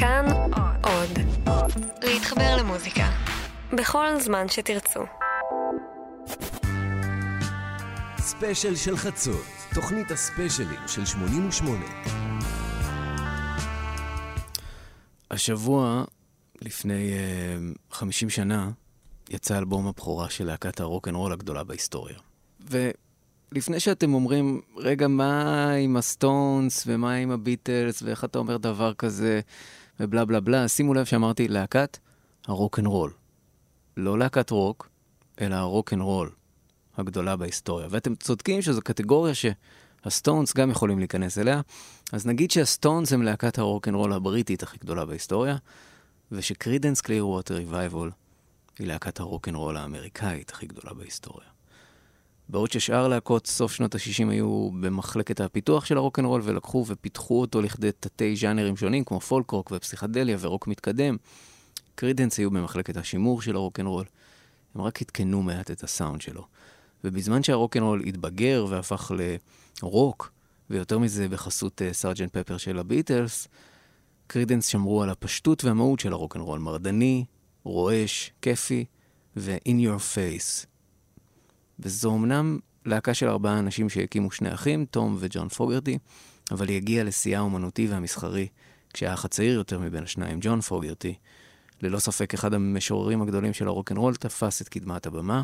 כאן עוד. להתחבר למוזיקה. בכל זמן שתרצו. ספיישל של חצות, תוכנית הספיישלים של 88. השבוע, לפני אה, 50 שנה, יצא אלבום הבכורה של להקת הרוקנרול הגדולה בהיסטוריה. ולפני שאתם אומרים, רגע, מה עם הסטונס ומה עם הביטלס ואיך אתה אומר דבר כזה ובלה בלה בלה, שימו לב שאמרתי להקת הרוקנרול. לא להקת רוק, אלא הרוקנרול הגדולה בהיסטוריה. ואתם צודקים שזו קטגוריה שהסטונס גם יכולים להיכנס אליה. אז נגיד שהסטונס הם להקת הרוקנרול הבריטית הכי גדולה בהיסטוריה, וש Creedence Clearwater Revival היא להקת הרוקנרול האמריקאית הכי גדולה בהיסטוריה. בעוד ששאר להקות סוף שנות ה-60 היו במחלקת הפיתוח של הרוקנרול ולקחו ופיתחו אותו לכדי תתי ז'אנרים שונים כמו פולק רוק ופסיכדליה ורוק מתקדם, Creedence היו במחלקת השימור של הרוקנרול. הם רק עדכנו מעט את הסאונד שלו. ובזמן שהרוקנרול התבגר והפך לרוק, ויותר מזה בחסות Sergeant אה, Pepper של הביטלס, Creedence שמרו על הפשטות והמהות של הרוקנרול, מרדני, רועש, כיפי ו-in your face. וזו אמנם להקה של ארבעה אנשים שהקימו שני אחים, תום וג'ון פוגרטי, אבל היא הגיעה לשיאה האומנותי והמסחרי כשהאח הצעיר יותר מבין השניים, ג'ון פוגרטי, ללא ספק אחד המשוררים הגדולים של הרוקנרול, תפס את קדמת הבמה.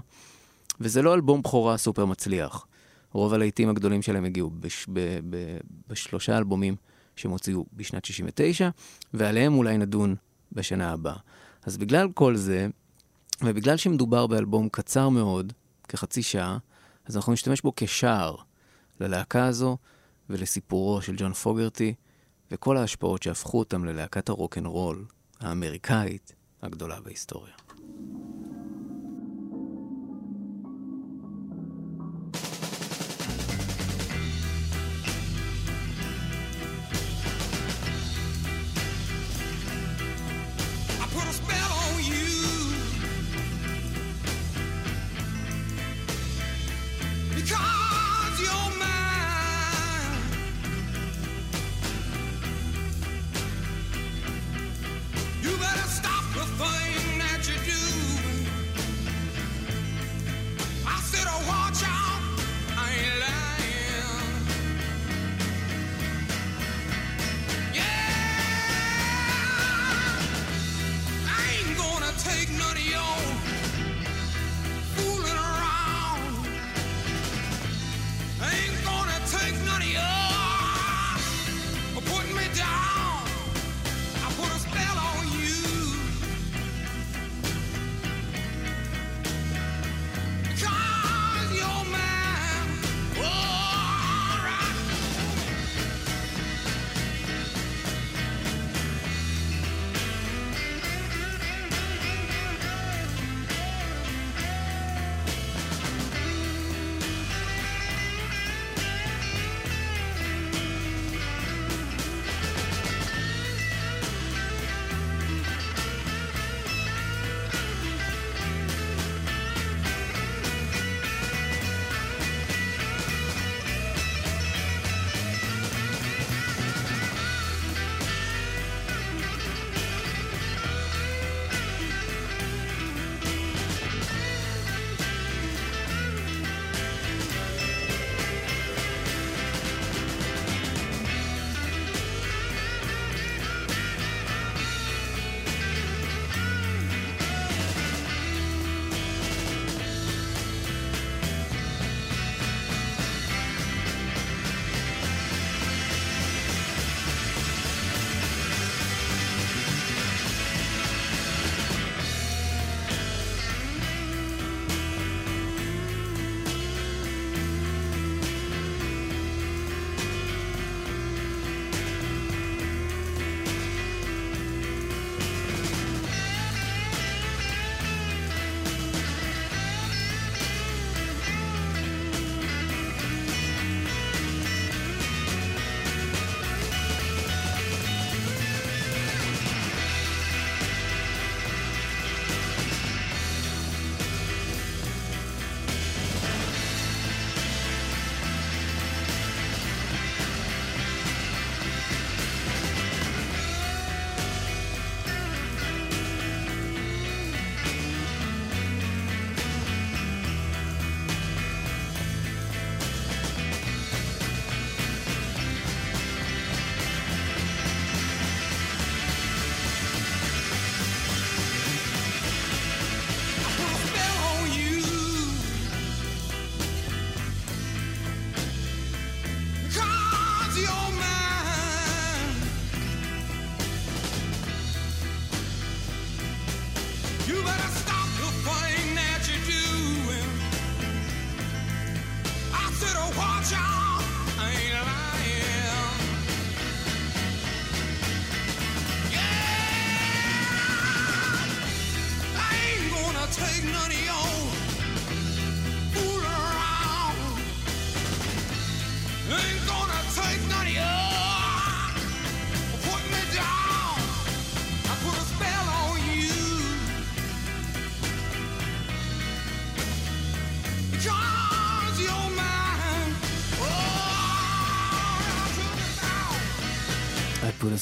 וזה לא אלבום בכורה סופר מצליח. רוב הלהיטים הגדולים שלהם הגיעו בש, ב, ב, בשלושה אלבומים שהם הוציאו בשנת 69, ועליהם אולי נדון בשנה הבאה. אז בגלל כל זה, ובגלל שמדובר באלבום קצר מאוד, כחצי שעה, אז אנחנו נשתמש בו כשער ללהקה הזו ולסיפורו של ג'ון פוגרטי, וכל ההשפעות שהפכו אותם ללהקת הרוקנרול האמריקאית הגדולה בהיסטוריה.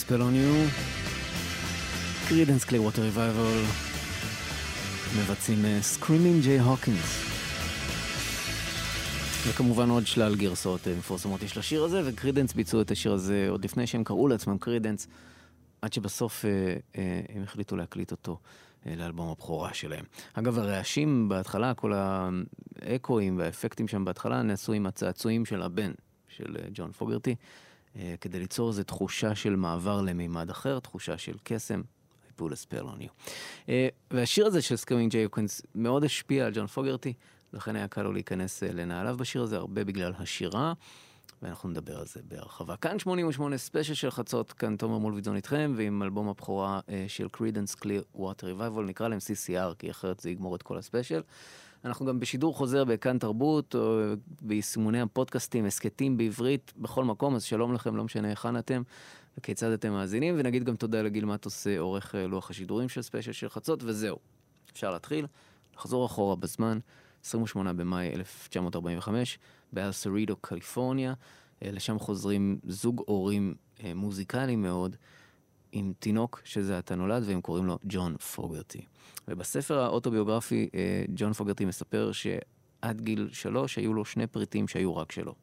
Spell on you. Creedence Clearwater Revival מבצעים Screamin' Jay Hawkins. וכמובן עוד שלל גרסאות אה, מפורסמות יש לשיר הזה, ו Creedence ביצעו את השיר הזה עוד לפני שהם קראו לעצמם Creedence, עד שבסוף אה, אה, הם החליטו להקליט אותו אה, לאלבום הבכורה שלהם. אגב, הרעשים בהתחלה, כל האקואים והאפקטים שם בהתחלה, נעשו עם הצעצועים של הבן, של אה, ג'ון פוגרטי. אה, כדי ליצור איזו תחושה של מעבר למימד אחר, תחושה של קסם. I put a spell. אה, והשיר הזה של Screamin' Jay Hawkins מאוד השפיע על ג'ון פוגרטי, לכן היה קל לו להיכנס אה, לנעליו בשיר הזה, הרבה בגלל השירה, ואנחנו נדבר על זה בהרחבה. כאן 88 ספיישל של חצות, כאן תומר מולווידזון איתכם, ועם אלבום הבכורה של Creedence Clearwater Revival, נקרא להם CCR, כי אחרת זה יגמור את כל הספיישל. אנחנו גם בשידור חוזר בכאן תרבות, או ביישומוני הפודקאסטים, הסכתים בעברית, בכל מקום, אז שלום לכם, לא משנה היכן אתם וכיצד אתם מאזינים, ונגיד גם תודה לגיל מטוס, עורך אה, לוח השידורים של ספיישל של חצות, וזהו. אפשר להתחיל, לחזור אחורה בזמן, 28 במאי 1945, באל סריטו, קליפורניה. אה, לשם חוזרים זוג הורים אה, מוזיקליים מאוד, עם תינוק שזה עתה נולד, והם קוראים לו ג'ון פוגרטי. ובספר האוטוביוגרפי, אה, ג'ון פוגרטי מספר שעד גיל שלוש היו לו שני פריטים שהיו רק שלו.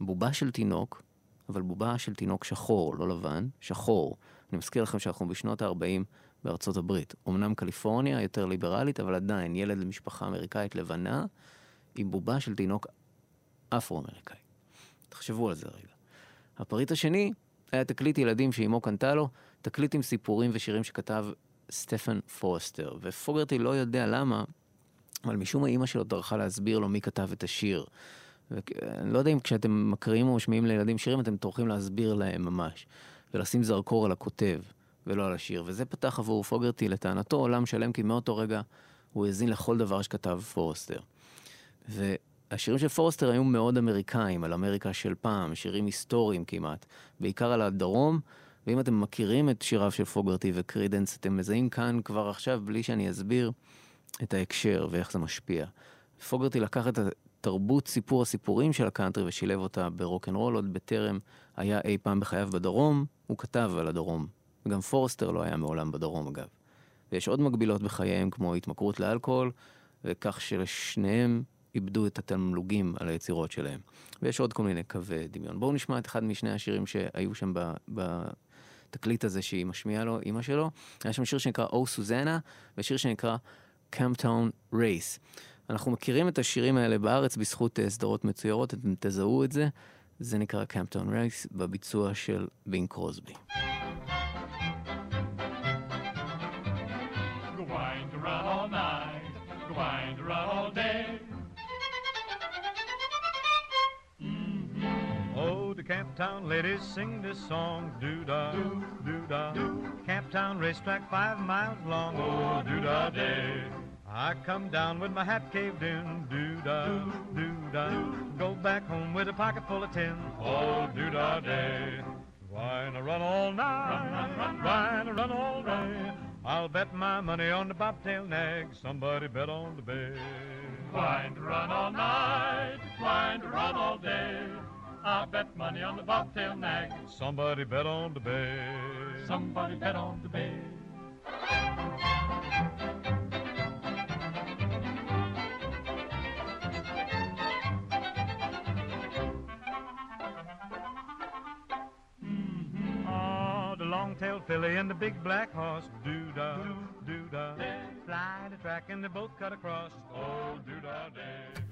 בובה של תינוק, אבל בובה של תינוק שחור, לא לבן, שחור. אני מזכיר לכם שאנחנו בשנות ה-40 בארצות הברית. אמנם קליפורניה יותר ליברלית, אבל עדיין ילד למשפחה אמריקאית לבנה, עם בובה של תינוק אפרו-אמריקאי. תחשבו על זה רגע. הפריט השני היה תקליט ילדים שאימו קנתה לו, תקליט עם סיפורים ושירים שכתב סטפן פוסטר. ופוגרטי לא יודע למה, אבל משום מה אימא שלו טרחה להסביר לו מי כתב את השיר. ואני לא יודע אם כשאתם מקריאים או משמיעים לילדים שירים, אתם טורחים להסביר להם ממש, ולשים זרקור על הכותב, ולא על השיר. וזה פתח עבור פוגרטי לטענתו עולם שלם, כי מאותו רגע הוא האזין לכל דבר שכתב פוסטר. והשירים של פוסטר היו מאוד אמריקאים, על אמריקה של פעם, שירים היסטוריים כמעט, בעיקר על הדרום. ואם אתם מכירים את שיריו של פוגרטי וקרידנס, אתם מזהים כאן כבר עכשיו, בלי שאני אסביר, את ההקשר ואיך זה משפיע. פוגרטי לקח את התרבות סיפור הסיפורים של הקאנטרי ושילב אותה ברוקנרול עוד בטרם היה אי פעם בחייו בדרום, הוא כתב על הדרום. וגם פוסטר לא היה מעולם בדרום אגב. ויש עוד מקבילות בחייהם כמו התמכרות לאלכוהול, וכך שלשניהם איבדו את התמלוגים על היצירות שלהם. ויש עוד כל מיני קווי דמיון. בואו נשמע את אחד משני השירים שהיו שם ב... ב התקליט הזה שהיא משמיעה לו, אימא שלו. היה שם שיר שנקרא או סוזנה, ושיר שנקרא קמפטאון רייס. אנחנו מכירים את השירים האלה בארץ בזכות uh, סדרות מצוירות, אתם תזהו את זה. זה נקרא קמפטאון רייס בביצוע של בין קרוסבי. Camptown ladies sing this song, doo-da, doo-da. camp town racetrack five miles long, oh, doo-da day. I come down with my hat caved in, doo-da, doo-da. Go back home with a pocket full of tin, oh, doo-da day. Wine a run all night, wine a run all day. I'll bet my money on the bobtail nag, somebody bet on the bay. Wine run all night, wine run all day. I bet money on the bobtail nag. Somebody bet on the bay. Somebody bet on the bay. Mm-hmm. Oh, the long-tailed filly and the big black horse, doo-da, doo-da. Fly the track and they both cut across, oh, doo-da day.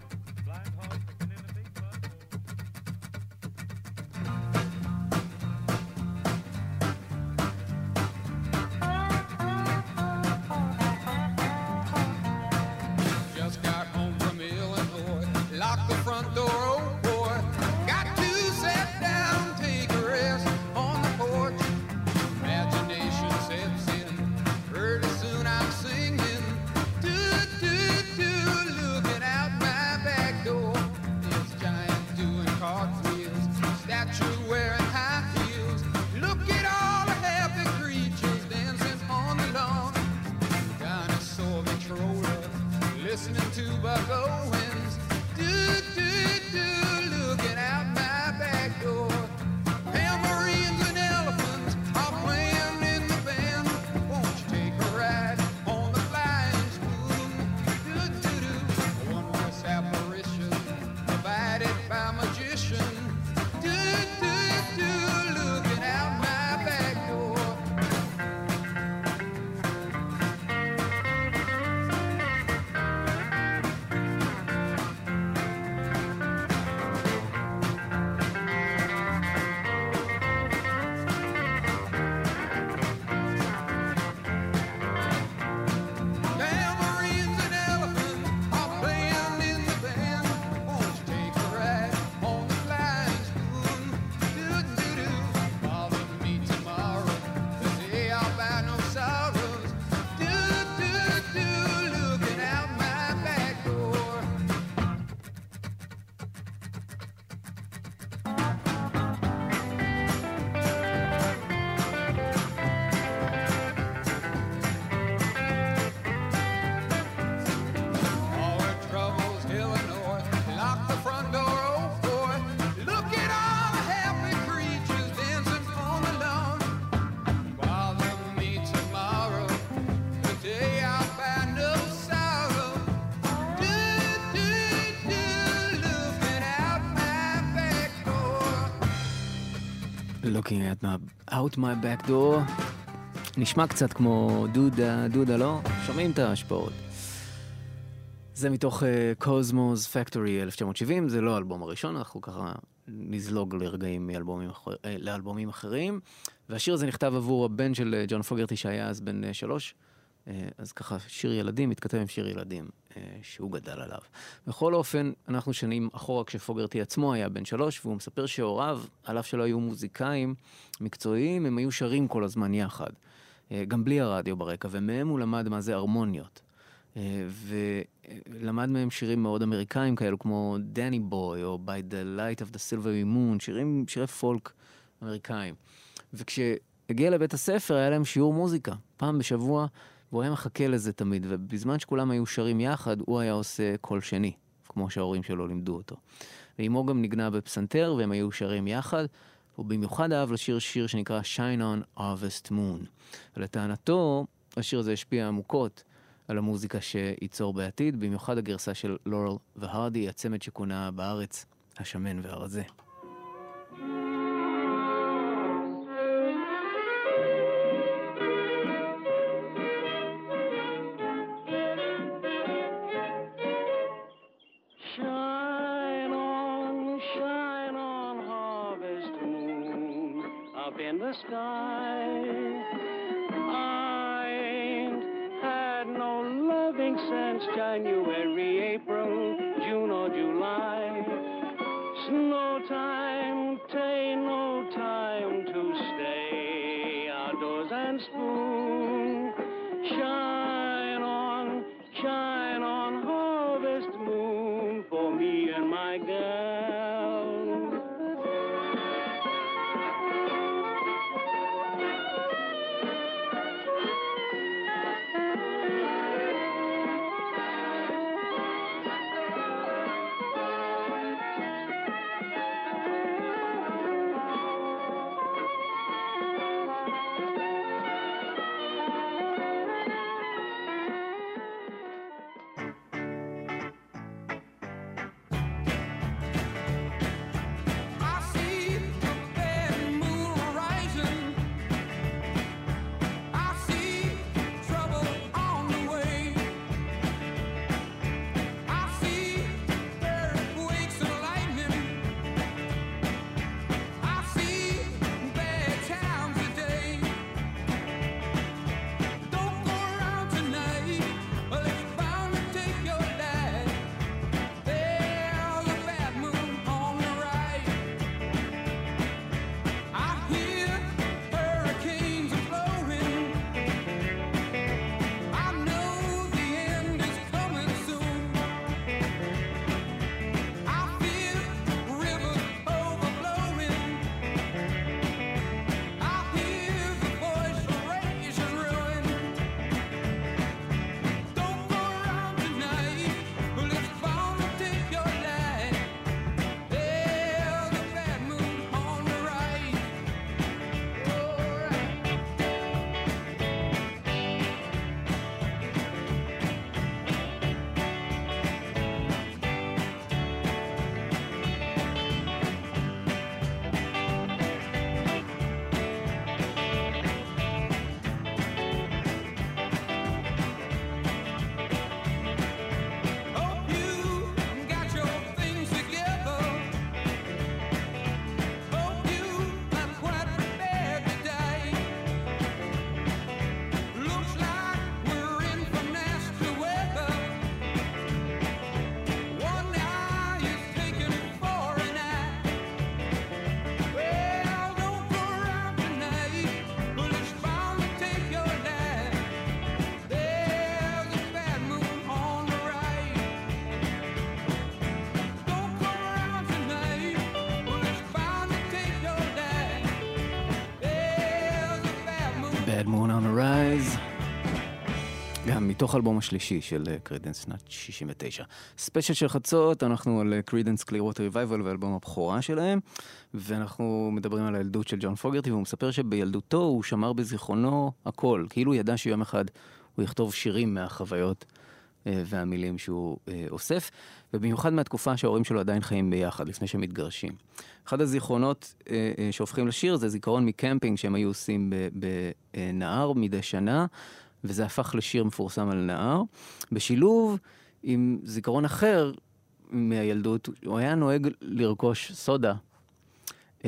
Blind horse Laurel. Looking at my, out my back door. נשמע קצת כמו דודה, דודה לא? שומעים את ההשפעות. זה מתוך קוזמוס uh, פקטורי 1970, זה לא האלבום הראשון, אנחנו ככה נזלוג לרגעים מאלבומים אחר, uh, לאלבומים אחרים. והשיר הזה נכתב עבור הבן של ג'ון פוגרטי שהיה אז בן uh, שלוש, אז ככה שיר ילדים מתכתב עם שיר ילדים uh, שהוא גדל עליו. בכל אופן, אנחנו שנים אחורה כשפוגרטי עצמו היה בן שלוש, והוא מספר שהוריו, על אף שלא היו מוזיקאים מקצועיים, הם היו שרים כל הזמן יחד. Uh, גם בלי הרדיו ברקע, ומהם הוא למד מה זה הרמוניות. ולמד מהם שירים מאוד אמריקאים כאלו, כמו דני בוי, או By the Light of the Silvery Moon, שירים, שירי פולק אמריקאים. וכשהגיע לבית הספר היה להם שיעור מוזיקה, פעם בשבוע, והוא היה מחכה לזה תמיד, ובזמן שכולם היו שרים יחד, הוא היה עושה קול שני, כמו שההורים שלו לימדו אותו. ואימו גם ניגנה בפסנתר, והם היו שרים יחד. הוא במיוחד אהב לשיר שיר שנקרא Shine on Harvest Moon. ולטענתו, השיר הזה השפיע עמוקות על המוזיקה שייצור בעתיד, במיוחד הגרסה של לורל והרדי, הצמד שכונה בארץ השמן והרזה. sky. I ain't had no loving since January. מתוך האלבום השלישי של קרידנס שנת 69. ספיישל של חצות, אנחנו על קרידנס קלירווטר ריבייבל ואלבום הבכורה שלהם, ואנחנו מדברים על הילדות של ג'ון פוגרטי, והוא מספר שבילדותו הוא שמר בזיכרונו הכל, כאילו ידע שיום אחד הוא יכתוב שירים מהחוויות אה, והמילים שהוא אה, אוסף, ובמיוחד מהתקופה שההורים שלו עדיין חיים ביחד, לפני שהם מתגרשים. אחד הזיכרונות אה, שהופכים לשיר זה זיכרון מקמפינג שהם היו עושים בנהר מדי שנה, וזה הפך לשיר מפורסם על נהר, בשילוב עם זיכרון אחר מהילדות, הוא היה נוהג לרכוש סודה,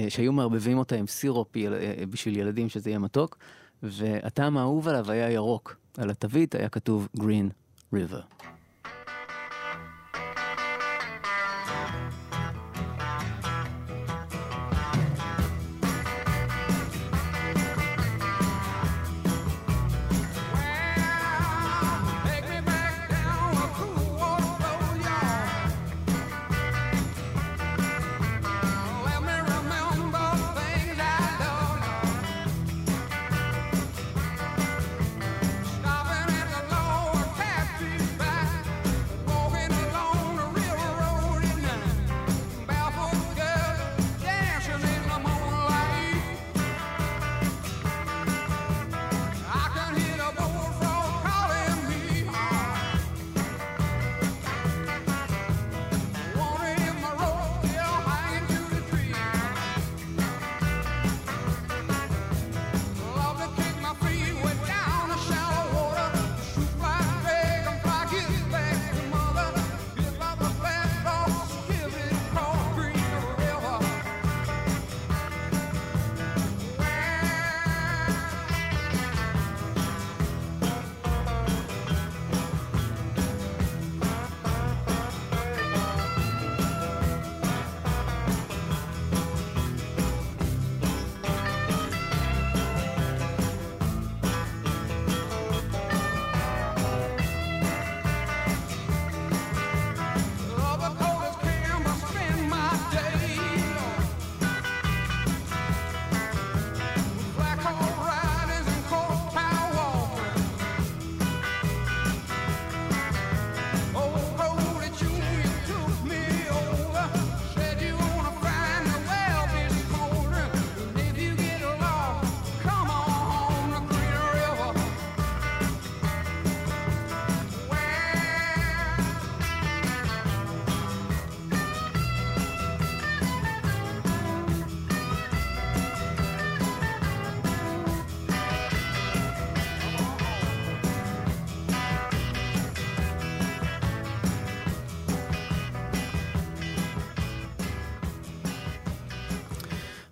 שהיו מערבבים אותה עם סירופ בשביל ילדים שזה יהיה מתוק, והטעם האהוב עליו היה ירוק. על התווית היה כתוב Green River.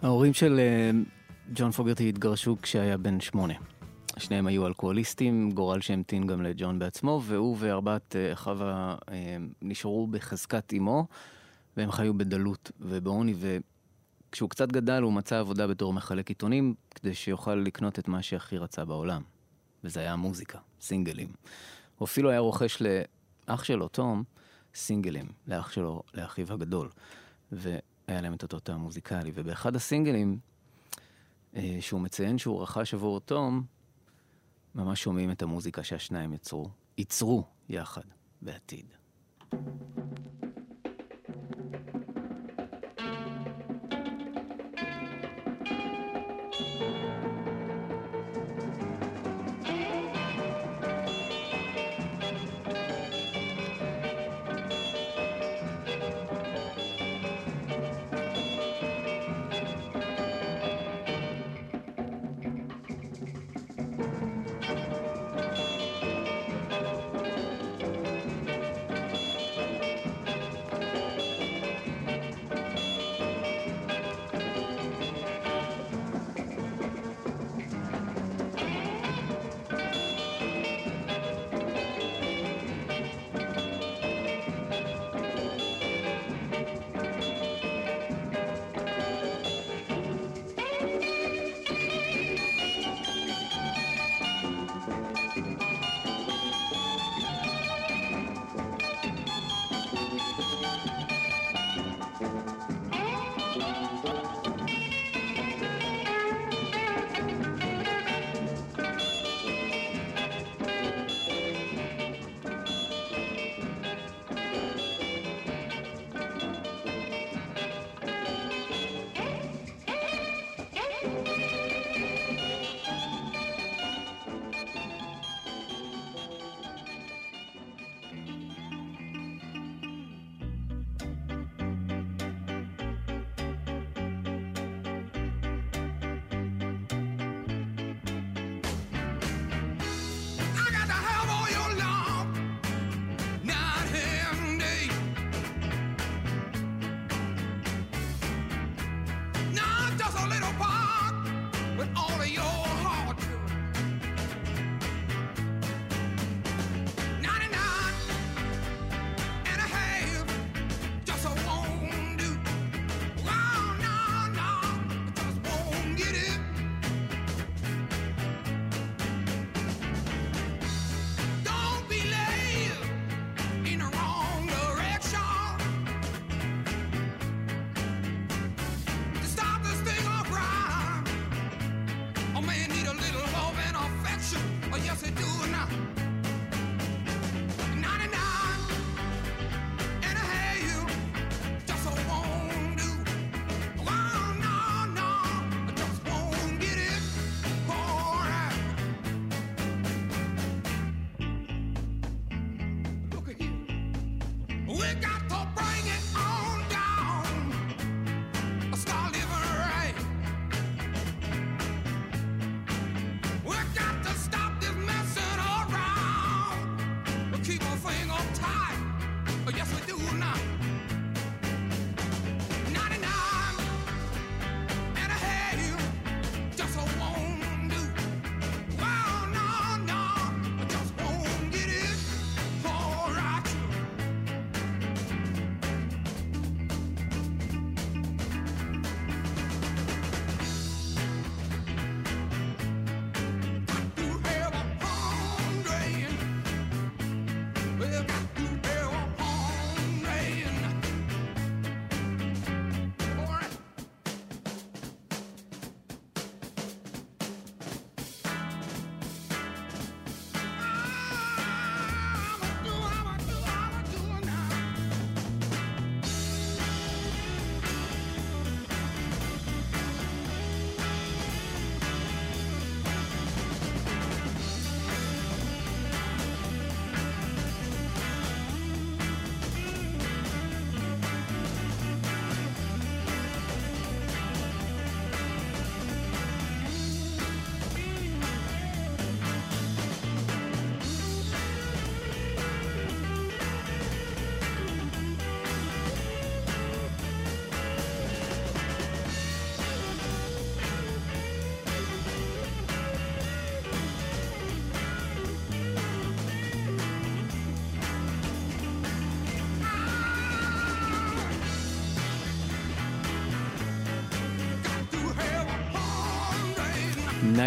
ההורים של אה, ג'ון פוגרטי התגרשו כשהיה בן שמונה. שניהם היו אלכוהוליסטים, גורל שהמתין גם לג'ון בעצמו, והוא וארבעת אה, אחיו אה, נשארו בחזקת אמו, והם חיו בדלות ובעוני, וכשהוא קצת גדל הוא מצא עבודה בתור מחלק עיתונים, כדי שיוכל לקנות את מה שהכי רצה בעולם. וזה היה מוזיקה, סינגלים. הוא אפילו היה רוכש לאח שלו, תום, סינגלים, לאח שלו, לאחיו הגדול. ו... היה להם את אותו טעם מוזיקלי, ובאחד הסינגלים, אה, שהוא מציין שהוא רכש עבור תום, ממש שומעים את המוזיקה שהשניים יצרו, ייצרו יחד בעתיד.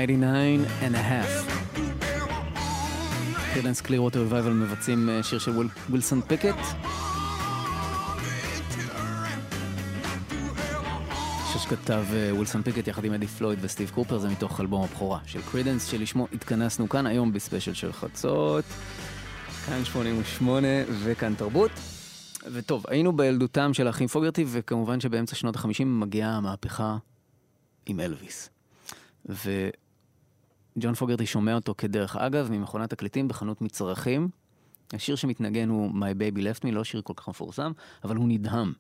99 and a half. קרדנס קליר ווטר רווייבל מבצעים אה, שיר של ווילסון פיקט. שיר שכתב אה, ווילסון פיקט יחד עם אדי פלויד וסטיב קופר, זה מתוך אלבום הבכורה של קרדנס, שלשמו התכנסנו כאן היום בספיישל של חצות. כאן 88 וכאן תרבות. וטוב, היינו בילדותם של האחים פוגרטי, וכמובן שבאמצע שנות ה-50 מגיעה המהפכה עם אלוויס. וג'ון פוגרטי שומע אותו כדרך אגב ממכונת תקליטים בחנות מצרכים. השיר שמתנגן הוא My Baby Left Me, לא שיר כל כך מפורסם, אבל הוא נדהם.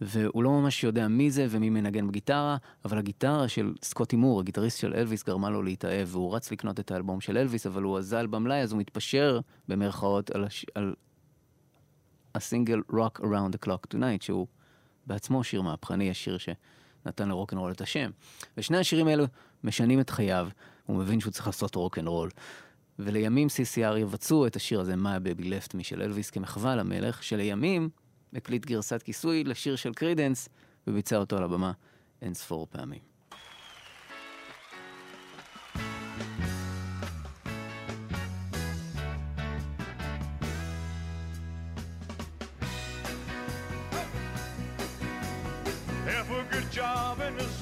והוא לא ממש יודע מי זה ומי מנגן בגיטרה, אבל הגיטרה של סקוטי מור, הגיטריסט של אלוויס, גרמה לו להתאהב, והוא רץ לקנות את האלבום של אלוויס, אבל הוא אזל במלאי, אז הוא מתפשר, במרכאות, על, הש... על הסינגל Rock Around the Clock Tonight, שהוא בעצמו שיר מהפכני, השיר שנתן לרוקנרול את השם. ושני השירים האלו משנים את חייו, הוא מבין שהוא צריך לעשות רוקנרול. ולימים CCR יבצעו את השיר הזה, My Baby Left Me של אלוויס, כמחווה למלך, שלימים הקליט גרסת כיסוי לשיר של קרידנס, וביצע אותו על הבמה אין ספור פעמים. job in the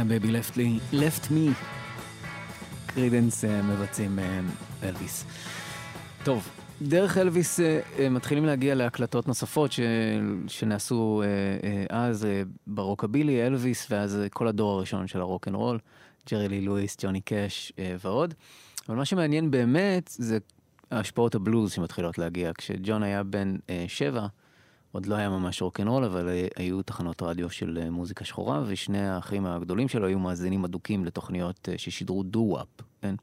My baby left me, left me. קרידנס אה, מבצעים אה, אלוויס. טוב, דרך אלוויס אה, מתחילים להגיע להקלטות נוספות ש... שנעשו אז ברוקבילי, אלוויס, ואז כל הדור הראשון של הרוק אנד רול, ג'רי לי לואיס, ג'וני קאש ועוד. אבל מה שמעניין באמת זה השפעות הבלוז שמתחילות להגיע. כשג'ון היה בן שבע, עוד לא היה ממש רוקנרול, אבל היו תחנות רדיו של מוזיקה שחורה, ושני האחים הגדולים שלו היו מאזינים אדוקים לתוכניות ששידרו דו-וואפ, כן?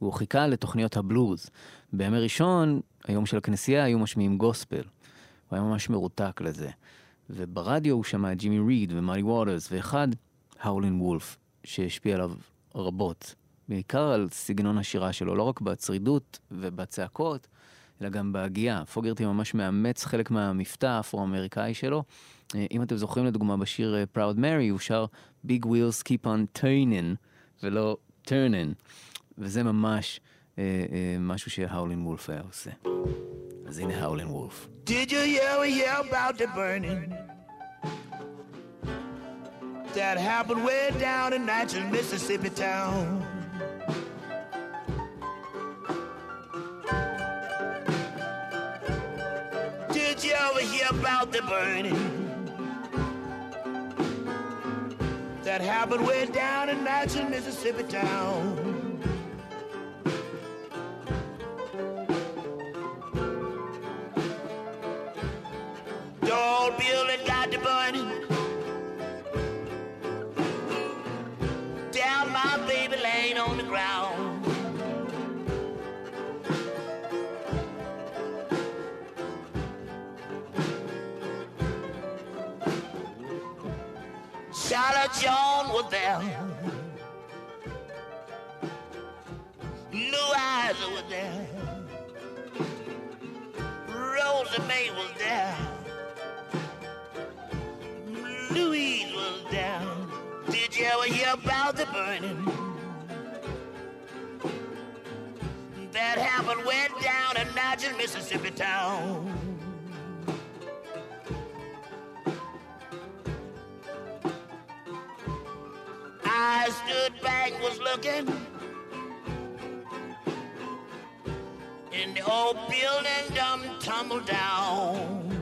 והוא חיכה לתוכניות הבלוז. בימי ראשון, היום של הכנסייה, היו משמיעים גוספל. הוא היה ממש מרותק לזה. וברדיו הוא שמע את ג'ימי ריד ומאלי ווטרס, ואחד, האולין וולף, שהשפיע עליו רבות. בעיקר על סגנון השירה שלו, לא רק בצרידות ובצעקות, אלא גם בהגייה. פוגרטי ממש מאמץ חלק מהמבטא האפרו-אמריקאי שלו. אה, אם אתם זוכרים לדוגמה בשיר אה, Proud Mary, הוא שר Big Wheels Keep on Turning, ולא Turning. וזה ממש אה, אה, משהו שהאולין וולף היה עושה. אז הנה האולין וולף. Did you ever hear about the burning? That happened way down in Natchez, Mississippi town. Did you ever hear about the burning that happened way down in Natchez, Mississippi town? Old building got the burning. Charlotte John was there. Blue eyes was there. Rosa May was there. Louise was there. Did you ever hear about the burning? That happened way down in Natchez, Mississippi town. I stood back, was looking. And the old building dumb tumbled down.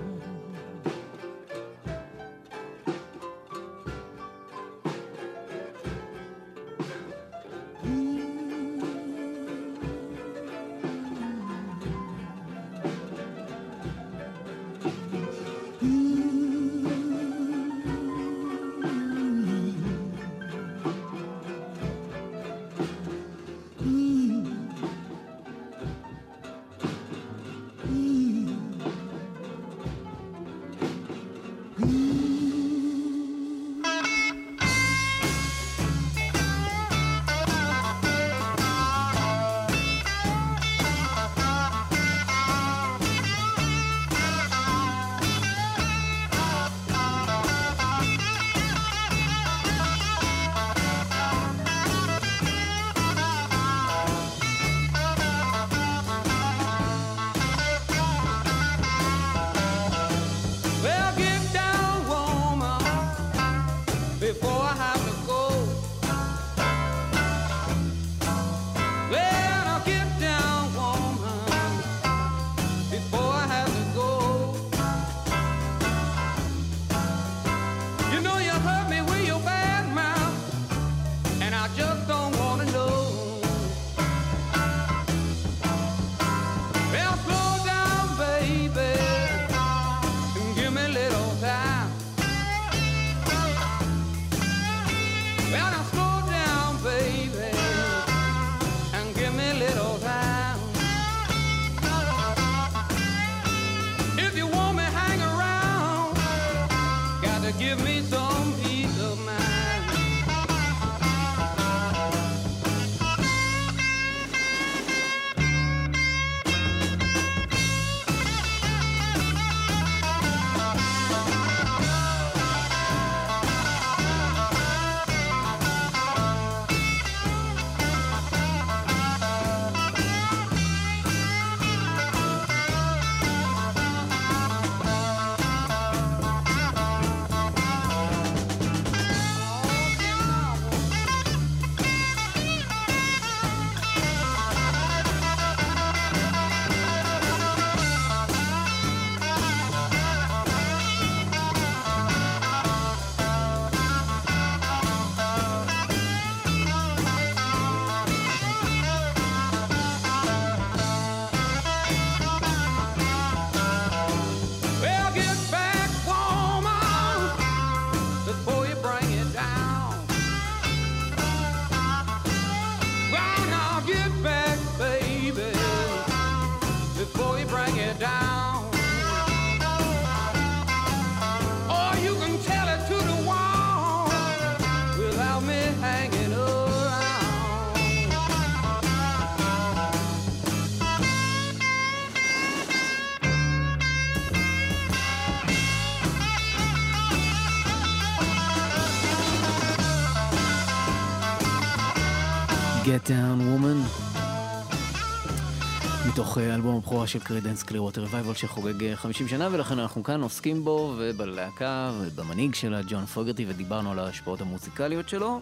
אה, אלבום הבכורה של קרידנס קלירווטר רווייבל שחוגג 50 אה, שנה ולכן אנחנו כאן עוסקים בו ובלהקה ובמנהיג שלה ג'ון פוגרטי ודיברנו על ההשפעות המוזיקליות שלו.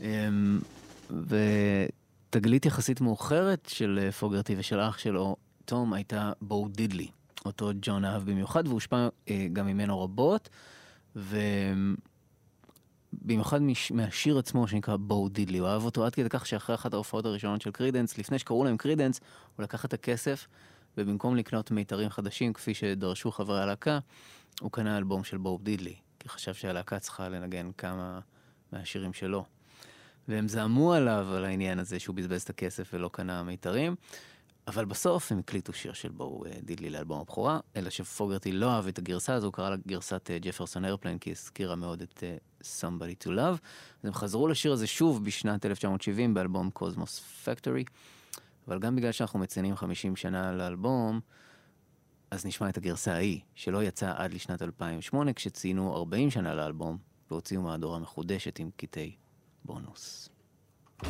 אמ, ותגלית יחסית מאוחרת של אה, פוגרטי ושל אח שלו, תום, הייתה בואו דידלי. אותו ג'ון אהב במיוחד והושפע גם ממנו רבות. ו... במיוחד מש, מהשיר עצמו שנקרא בואו דידלי, הוא אהב אותו עד כדי כך שאחרי אחת ההופעות הראשונות של קרידנס, לפני שקראו להם קרידנס, הוא לקח את הכסף, ובמקום לקנות מיתרים חדשים כפי שדרשו חברי הלהקה, הוא קנה אלבום של בואו דידלי, כי חשב שהלהקה צריכה לנגן כמה מהשירים שלו. והם זעמו עליו על העניין הזה שהוא בזבז את הכסף ולא קנה מיתרים. אבל בסוף הם הקליטו שיר של בואו אה, דידלי לאלבום הבכורה, אלא שפוגרטי לא אהב את הגרסה הזו, הוא קרא לה גרסת אה, ג'פרסון איירפליין, כי הזכירה מאוד את אה, Somebody to Love. אז הם חזרו לשיר הזה שוב בשנת 1970 באלבום Cosmo's Factory, אבל גם בגלל שאנחנו מציינים 50 שנה לאלבום, אז נשמע את הגרסה ההיא, שלא יצאה עד לשנת 2008, כשציינו 40 שנה לאלבום, והוציאו מהדורה מחודשת עם קטעי בונוס. Before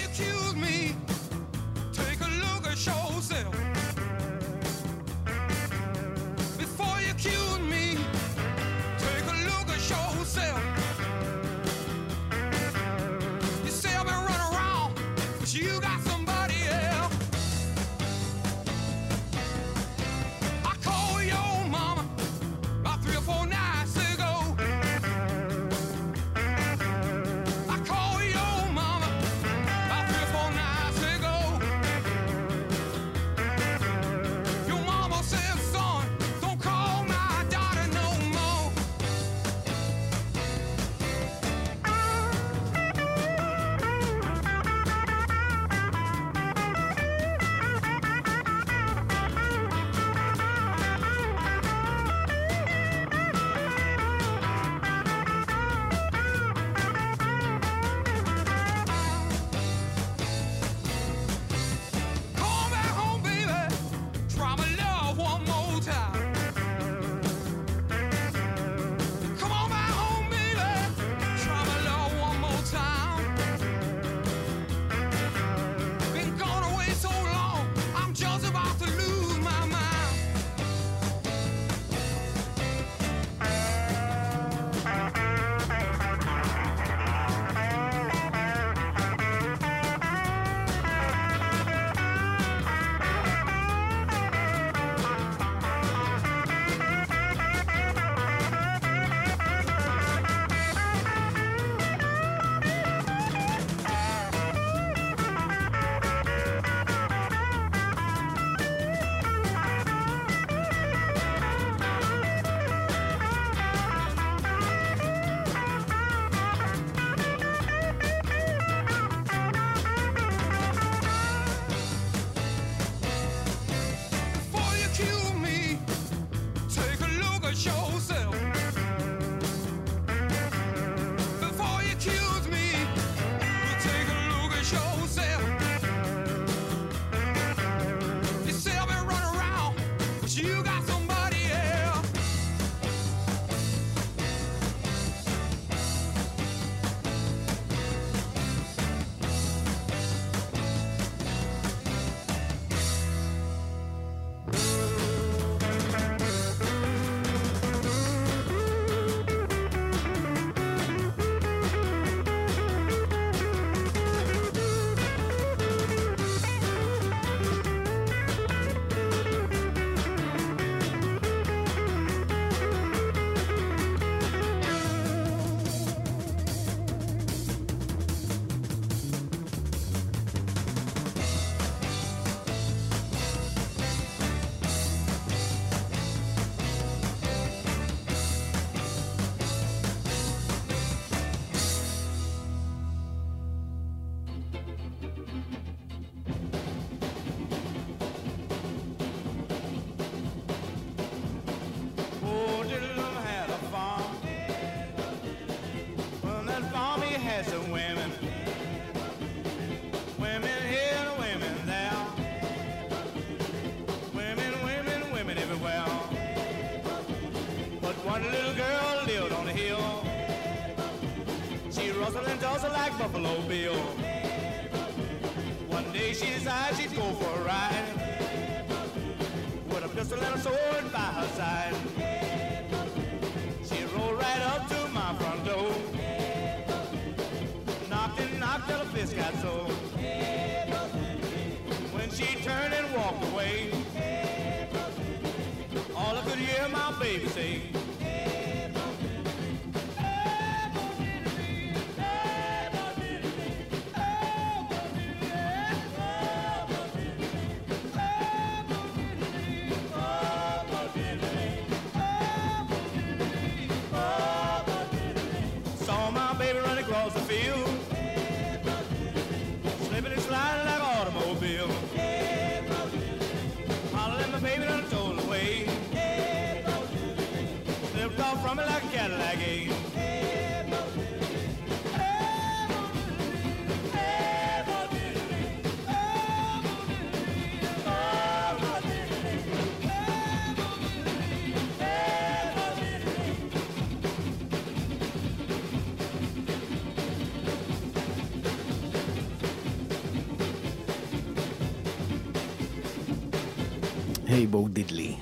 you killed me דידלי.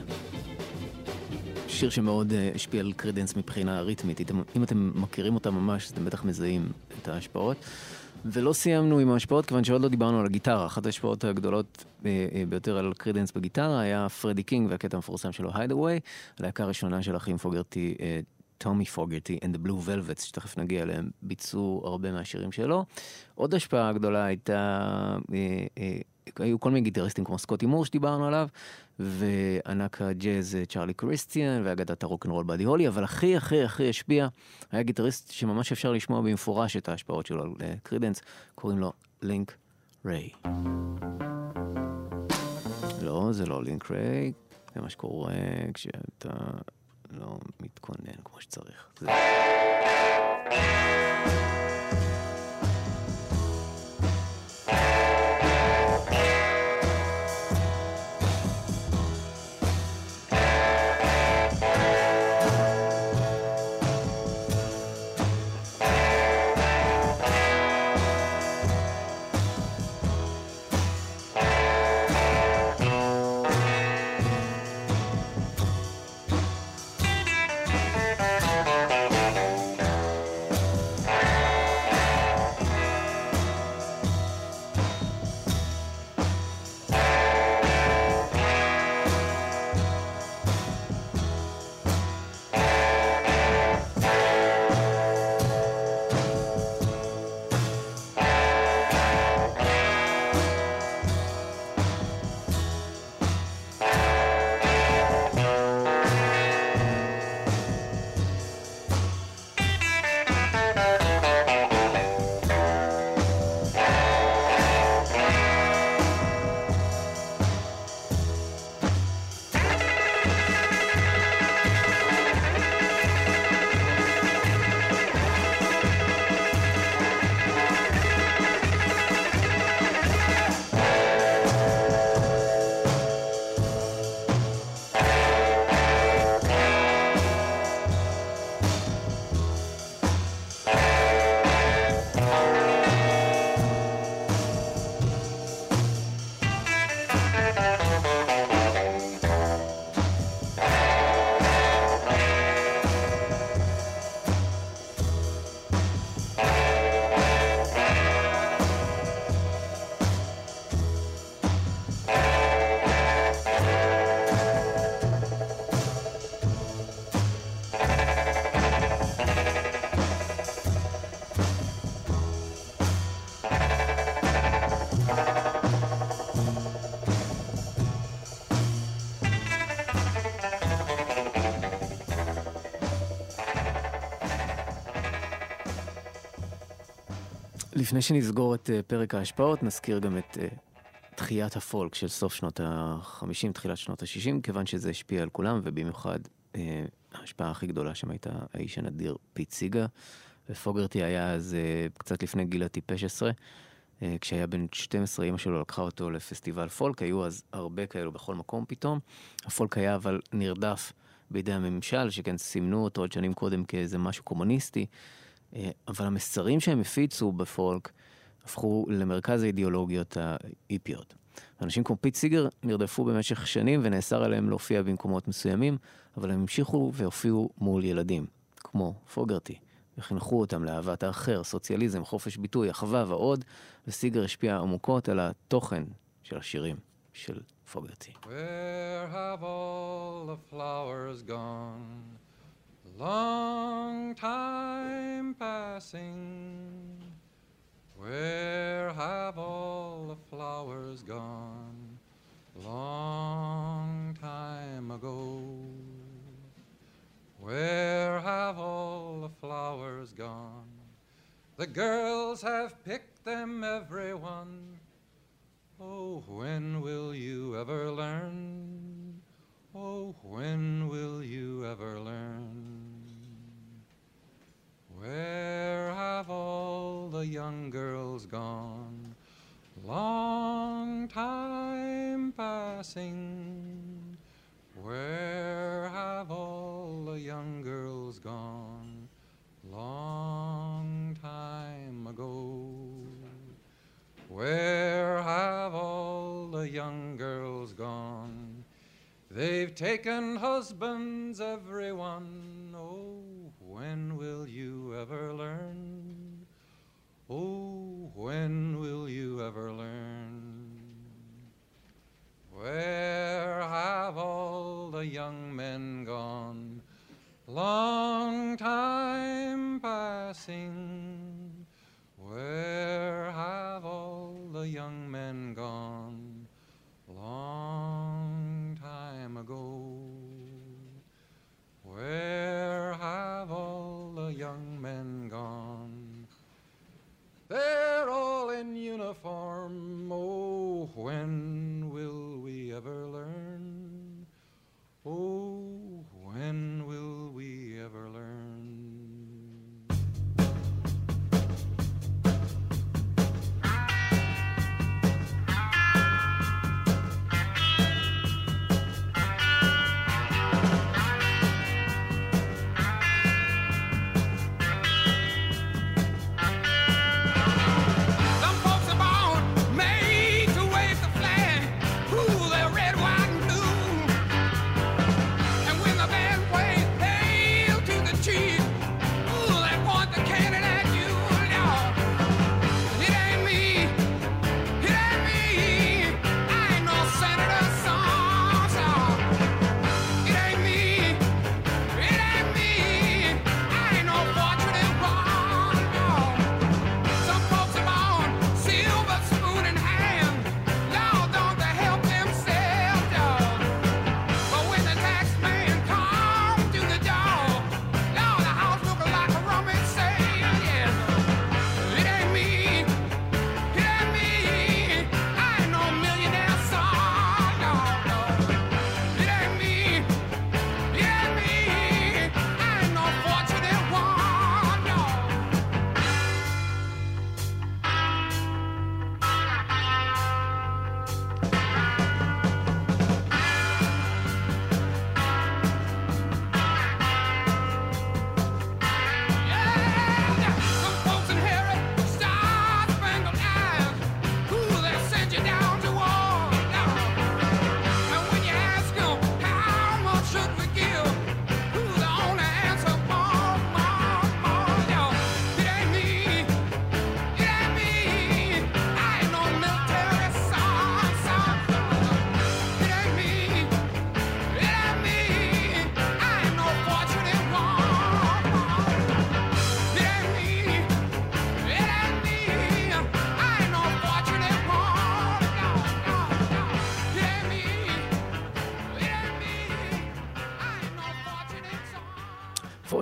שיר שמאוד אה, השפיע על קרידנס מבחינה ריתמית. אם- אתם מכירים אותה ממש, אתם בטח מזהים את ההשפעות. ולא סיימנו עם ההשפעות, כיוון שעוד לא דיברנו על הגיטרה. אחת ההשפעות הגדולות אה, אה, ביותר על קרידנס בגיטרה היה פרדי קינג והקטע המפורסם שלו, Hide Away, הלהקה הראשונה של אחים פוגרטי, טומי פוגרטי and the Blue Velvets, שתכף נגיע אליהם, ביצעו הרבה מהשירים שלו. עוד השפעה גדולה הייתה, היו כל מיני גיטריסטים כמו סקוטי מור שדיברנו עליו, וענק הג'אז אה, צ'ארלי קריסטיאן, ואגדת הרוקנרול באדי הולי, אבל הכי הכי הכי השפיע, היה גיטריסט שממש אפשר לשמוע במפורש את ההשפעות שלו על אה, קרידנס, קוראים לו לינק ריי. לא, זה לא לינק ריי, זה מה שקורה כשאתה לא מתכונן כמו שצריך. זה... לפני שנסגור את אה, פרק ההשפעות, נזכיר גם את אה, תחיית הפולק של סוף שנות ה-50, תחילת שנות ה-60, כיוון שזה השפיע על כולם, ובמיוחד אה, ההשפעה הכי גדולה שם הייתה האיש הנדיר פיט סיגר, ופוגרטי היה אז קצת לפני גיל הטיפש עשרה. כשהיה בן 12, אימא שלו לקחה אותו לפסטיבל פולק, היו אז הרבה כאלו בכל מקום פתאום. הפולק היה אבל נרדף בידי הממשל, שכן סימנו אותו עוד שנים קודם כאיזה משהו קומוניסטי. אה, אבל המסרים שהם הפיצו בפולק הפכו למרכז האידיאולוגיות ההיפיות. אנשים כמו פיט סיגר נרדפו במשך שנים ונאסר עליהם להופיע במקומות מסוימים, אבל הם המשיכו והופיעו מול ילדים, כמו פוגרטי, וחינכו אותם לאהבת האחר, סוציאליזם, חופש ביטוי, אחווה ועוד, וסיגר השפיע עמוקות על התוכן של השירים של פוגרטי. Where have all the flowers gone? Long time passing. Where have all the flowers gone? Long time ago. Where have all the flowers gone? The girls have picked them, everyone. Oh, when will you ever learn? Oh, when will you ever learn? Where have all the young girls gone? Long time passing. Where have all the young girls gone? Long time ago. Where have all the young girls gone? They've taken husbands, everyone. Oh, when will you ever learn? Oh, when will you ever learn? Where have all the young men gone? Long time passing. Where have all the young men gone? Long time ago. Where have all the young men gone? They're all in uniform. Oh, when will we ever learn? Oh,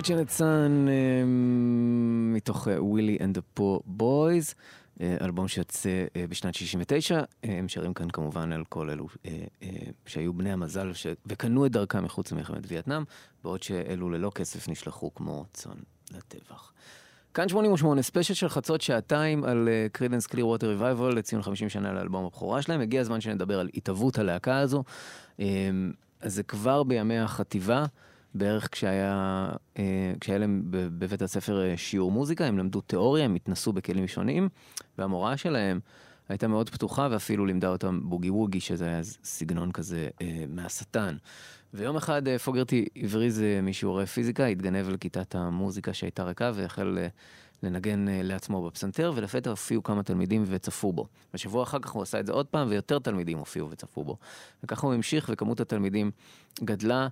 son. Fortunate Son אה, מתוך Willy and the Poor Boys, אלבום שיוצא אה, בשנת 69. אה, הם שרים כאן כמובן על כל אלו אה, אה, שהיו בני המזל ש... וקנו את דרכם מחוץ למלחמת וייטנאם, בעוד שאלו ללא כסף נשלחו כמו צאן לטבח. כאן 88, ספיישל של חצות שעתיים על Creedence Clearwater Revival לציון 50 שנה לאלבום הבכורה שלהם. הגיע הזמן שנדבר על התהוות הלהקה הזו. אה, אז זה כבר בימי החטיבה. בערך כשהיה, אה, כשהיה להם בבית הספר אה, שיעור מוזיקה, הם למדו תיאוריה, הם התנסו בכלים שונים, והמורה שלהם הייתה מאוד פתוחה ואפילו לימדה אותם בוגי ווגי, שזה היה סגנון כזה אה, מהשטן. ויום אחד אה, פוגרטי הבריז משיעורי פיזיקה, התגנב לכיתת המוזיקה שהייתה ריקה והחל לנגן לעצמו בפסנתר, ולפתע הופיעו כמה תלמידים וצפו בו. בשבוע אחר כך הוא עשה את זה עוד פעם, ויותר תלמידים הופיעו וצפו בו. וככה הוא המשיך, וכמות התלמידים גדלה.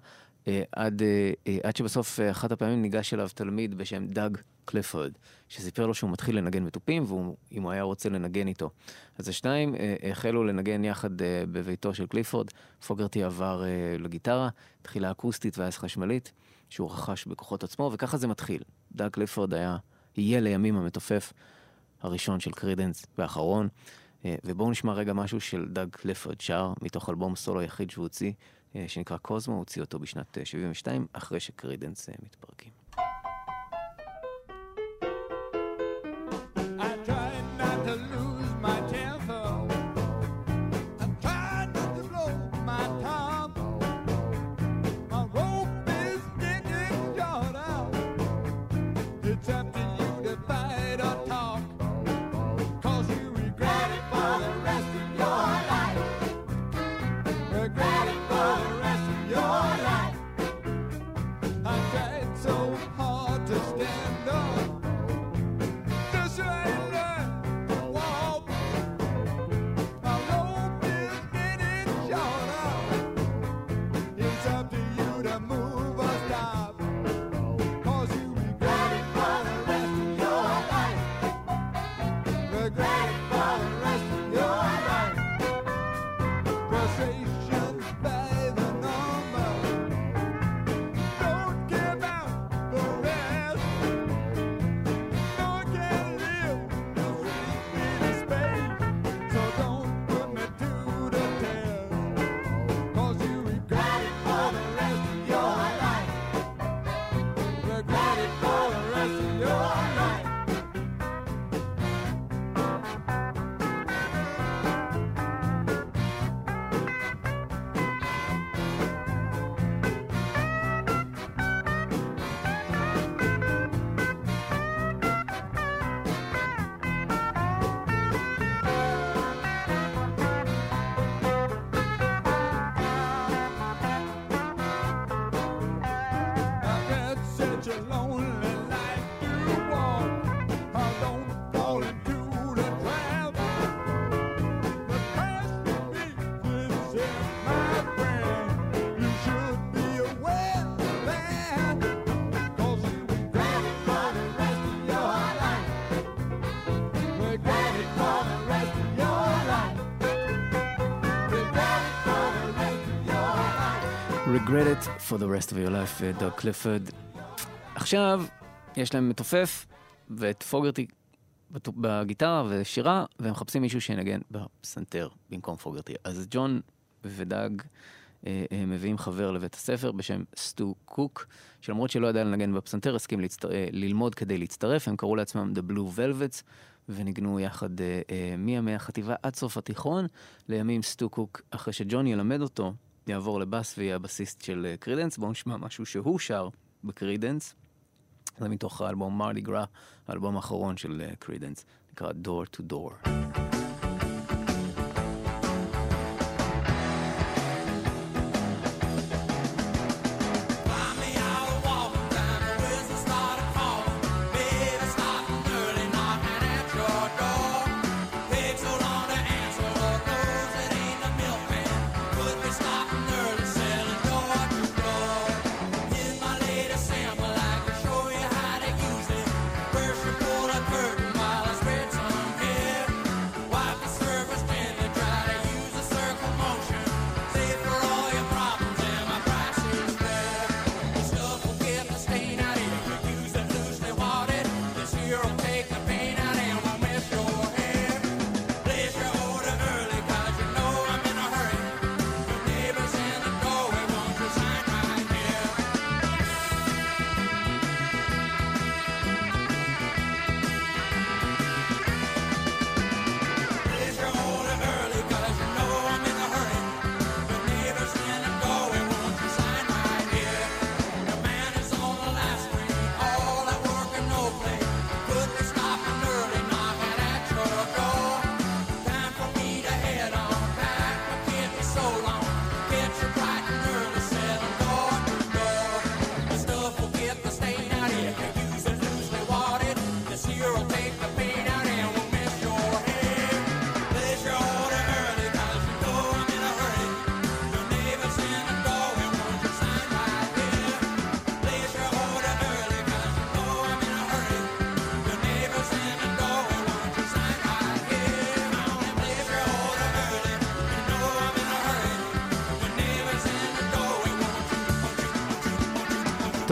אה, עד, אה, אה, עד שבסוף אחת הפעמים ניגש אליו תלמיד בשם דאג קליפורד, שסיפר לו שהוא מתחיל לנגן בתופים, ואם הוא היה רוצה לנגן איתו. אז השניים החלו לנגן יחד בביתו של קליפורד. פוגרטי עבר לגיטרה, תחילה אקוסטית ואז חשמלית, שהוא רכש בכוחות עצמו, וככה זה מתחיל. דאג קליפורד היה, יהיה לימים המתופף הראשון של קרידנס והאחרון. ובואו נשמע רגע משהו של דאג קליפורד שר, מתוך אלבום סולו יחיד שהוא הוציא, שנקרא קוזמו, הוציא אותו בשנת אה, 72, אחרי שקרידנס אה, מתפרקים. Regret it for the rest of your life. Regret it עכשיו, יש להם מתופף ואת פוגרטי בגיטרה ושירה, והם מחפשים מישהו שינגן בפסנתר במקום פוגרטי. אז ג'ון ודאג אה, אה, מביאים חבר לבית הספר בשם סטו קוק, שלמרות שלא ידע לנגן בפסנתר, הסכים להצטר... אה, ללמוד כדי להצטרף, הם קראו לעצמם The Blue Velvets, וניגנו יחד אה, אה, מימי החטיבה עד סוף התיכון, לימים סטו קוק, אחרי שג'ון ילמד אותו, יעבור לבאס ויהיה הבסיסט של אה, קרידנס. בואו נשמע משהו שהוא שר בקרידנס. זה מתוך האלבום Mardi Gras, האלבום האחרון של אה, קרידנס, נקרא Door to Door.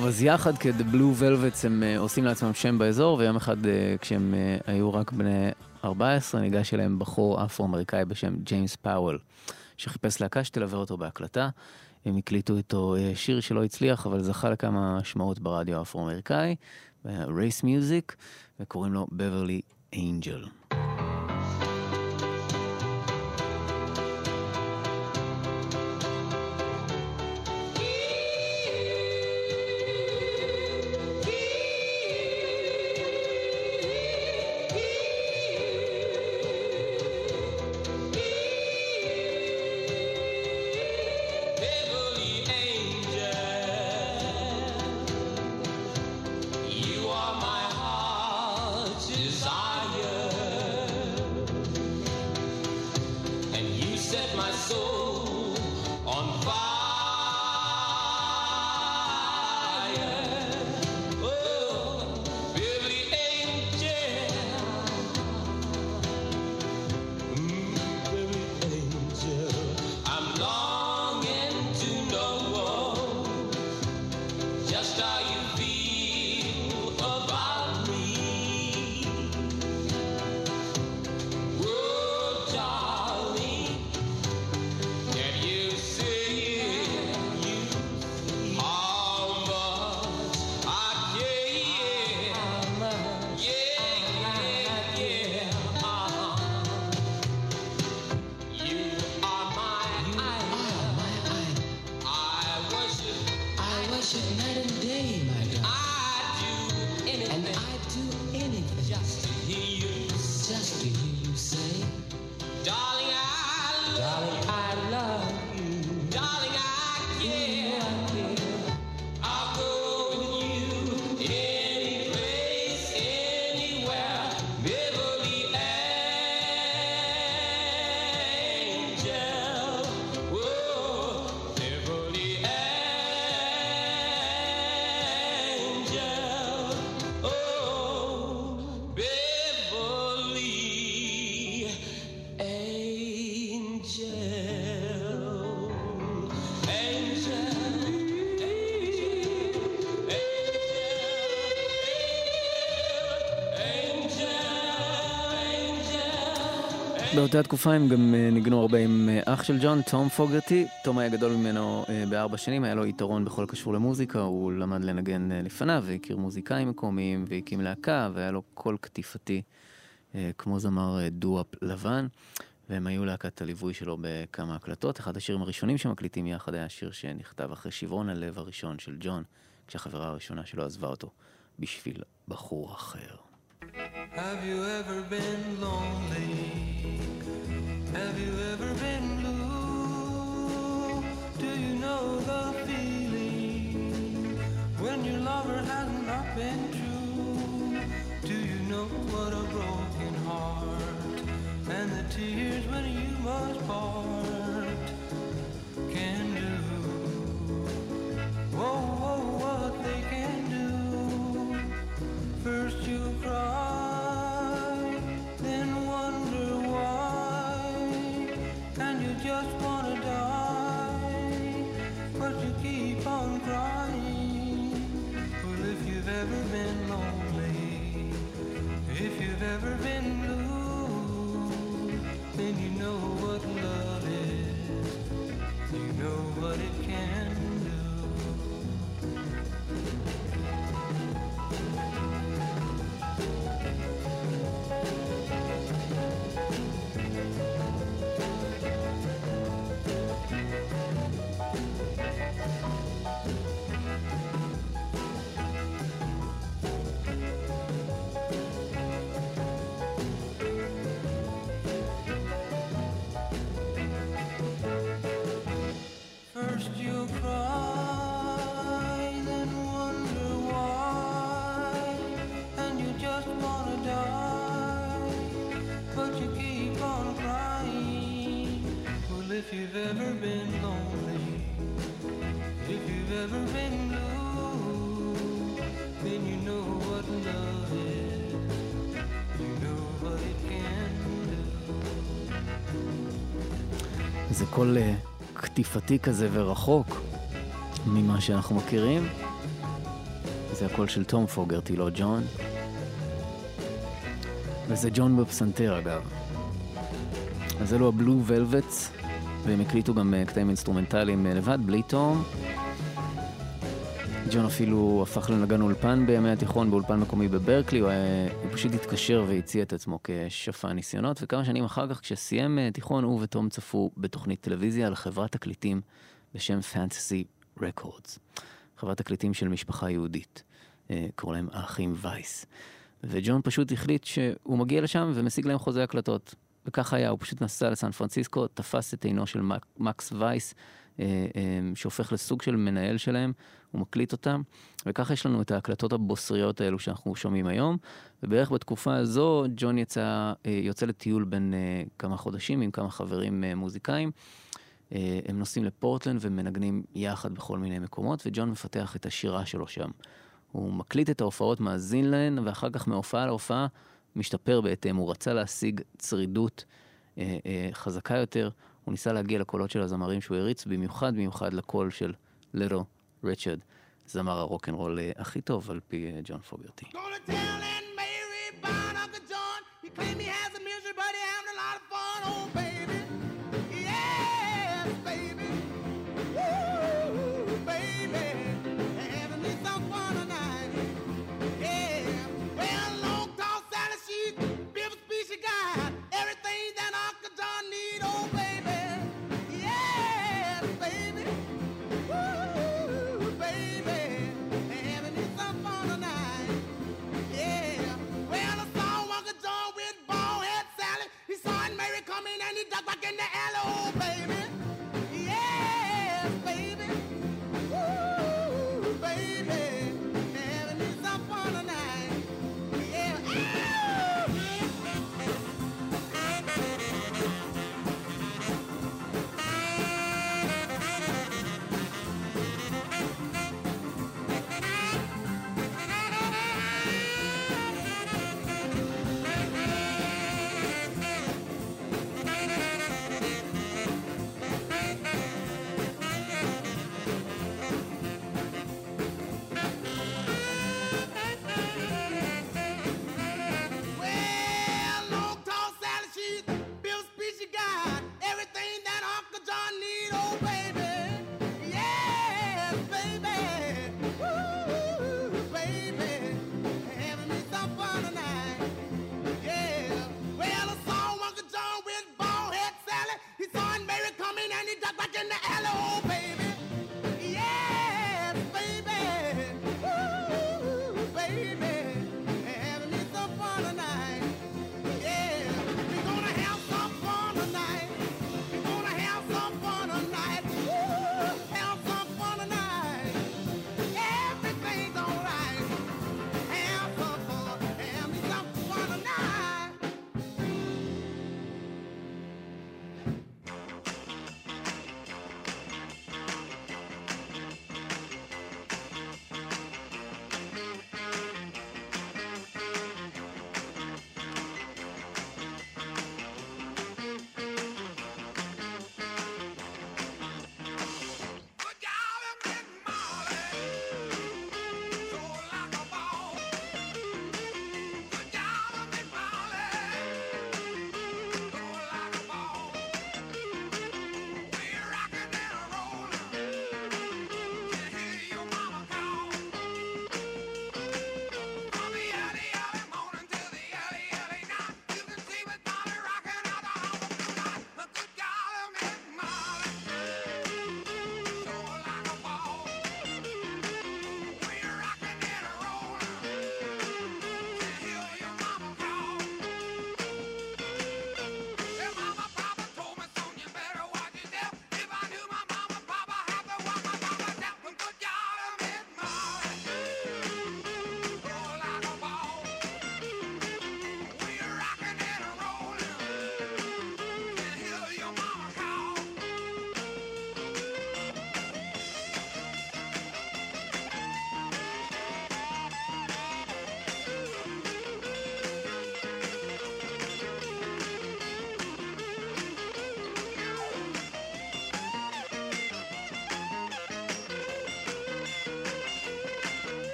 טוב, אז יחד כ-The Blue Velvets הם אה, עושים לעצמם שם באזור, ויום אחד אה, כשהם אה, היו רק בני 14, ניגש אליהם בחור אפרו-אמריקאי בשם ג'יימס פאוול, שחיפש להקה שתלווה אותו בהקלטה. הם הקליטו איתו אה, שיר שלא הצליח, אבל זכה לכמה השמעות ברדיו האפרו-אמריקאי, race music, וקוראים לו Beverly Angel. Soul באותה תקופה הם גם אה, ניגנו הרבה עם אה, אח של ג'ון, תום פוגרטי. תום היה גדול ממנו אה, בארבע שנים, היה לו יתרון בכל הקשור למוזיקה, הוא למד לנגן לפניו, והכיר מוזיקאים מקומיים, והקים להקה, והיה לו קול קטיפתי, כמו זמר דו-אפ לבן. והם היו להקת הליווי שלו בכמה הקלטות. אחד השירים הראשונים שמקליטים יחד היה שיר שנכתב אחרי שברון הלב הראשון של ג'ון, כשהחברה הראשונה שלו עזבה אותו בשביל בחור אחר. Have you ever been lonely? Have you ever been blue? Do you know the feeling when your lover has not been true? Do you know what a broken heart and the tears when you must part First you cry, then wonder why, and you just wanna die, but you keep on crying. Well, if you've ever been lonely, if you've ever been blue, then you know what love is. You know what it can do. זה קול אה, קטיפתי כזה ורחוק ממה שאנחנו מכירים. זה הקול של תום פוגרטי, לא ג'ון. וזה ג'ון בפסנתר אגב. אז אלו ה Blue Velvets, והם הקליטו גם אה, קטעים אינסטרומנטליים אה, לבד, בלי תום. ג'ון אפילו הפך לנגן אולפן בימי התיכון באולפן מקומי בברקלי, הוא, היה, הוא פשוט התקשר והציע את עצמו כשפן ניסיונות, וכמה שנים אחר כך, כשסיים אה, תיכון, הוא ותום צפו בתוכנית טלוויזיה על חברת תקליטים בשם פנטסי רקורדס. חברת תקליטים של משפחה יהודית, אה, קוראים להם האחים וייס. וג'ון פשוט החליט שהוא מגיע לשם ומשיג להם חוזה הקלטות. וכך היה, הוא פשוט נסע לסן פרנסיסקו, תפס את עינו של מק, מקס וייס, שהופך לסוג של מנהל שלהם, הוא מקליט אותם, וככה יש לנו את ההקלטות הבוסריות האלו שאנחנו שומעים היום, ובערך בתקופה הזו ג'ון יצא, אה, יוצא לטיול בין אה, כמה חודשים עם כמה חברים אה, מוזיקאים. אה, הם נוסעים לפורטלנד ומנגנים יחד בכל מיני מקומות, וג'ון מפתח את השירה שלו שם. הוא מקליט את ההופעות, מאזין להן, ואחר כך מהופעה להופעה משתפר בהתאם. הוא רצה להשיג צרידות אה, אה, חזקה יותר. הוא ניסה להגיע לקולות של הזמרים שהוא הריץ, במיוחד במיוחד לקול של ליטל ריצ'רד, זמר הרוקנרול אה, הכי טוב על פי אה, ג'ון פוגרטי. Gonna tell Aunt Mary about Uncle Mary coming and he duck back in the alley, oh baby. Uncle John need, oh, baby. Baby. Woo, baby. Having me some fun tonight. Yeah. Well, I saw Uncle John with Sally. He Mary and he ducked back in the alley, oh baby.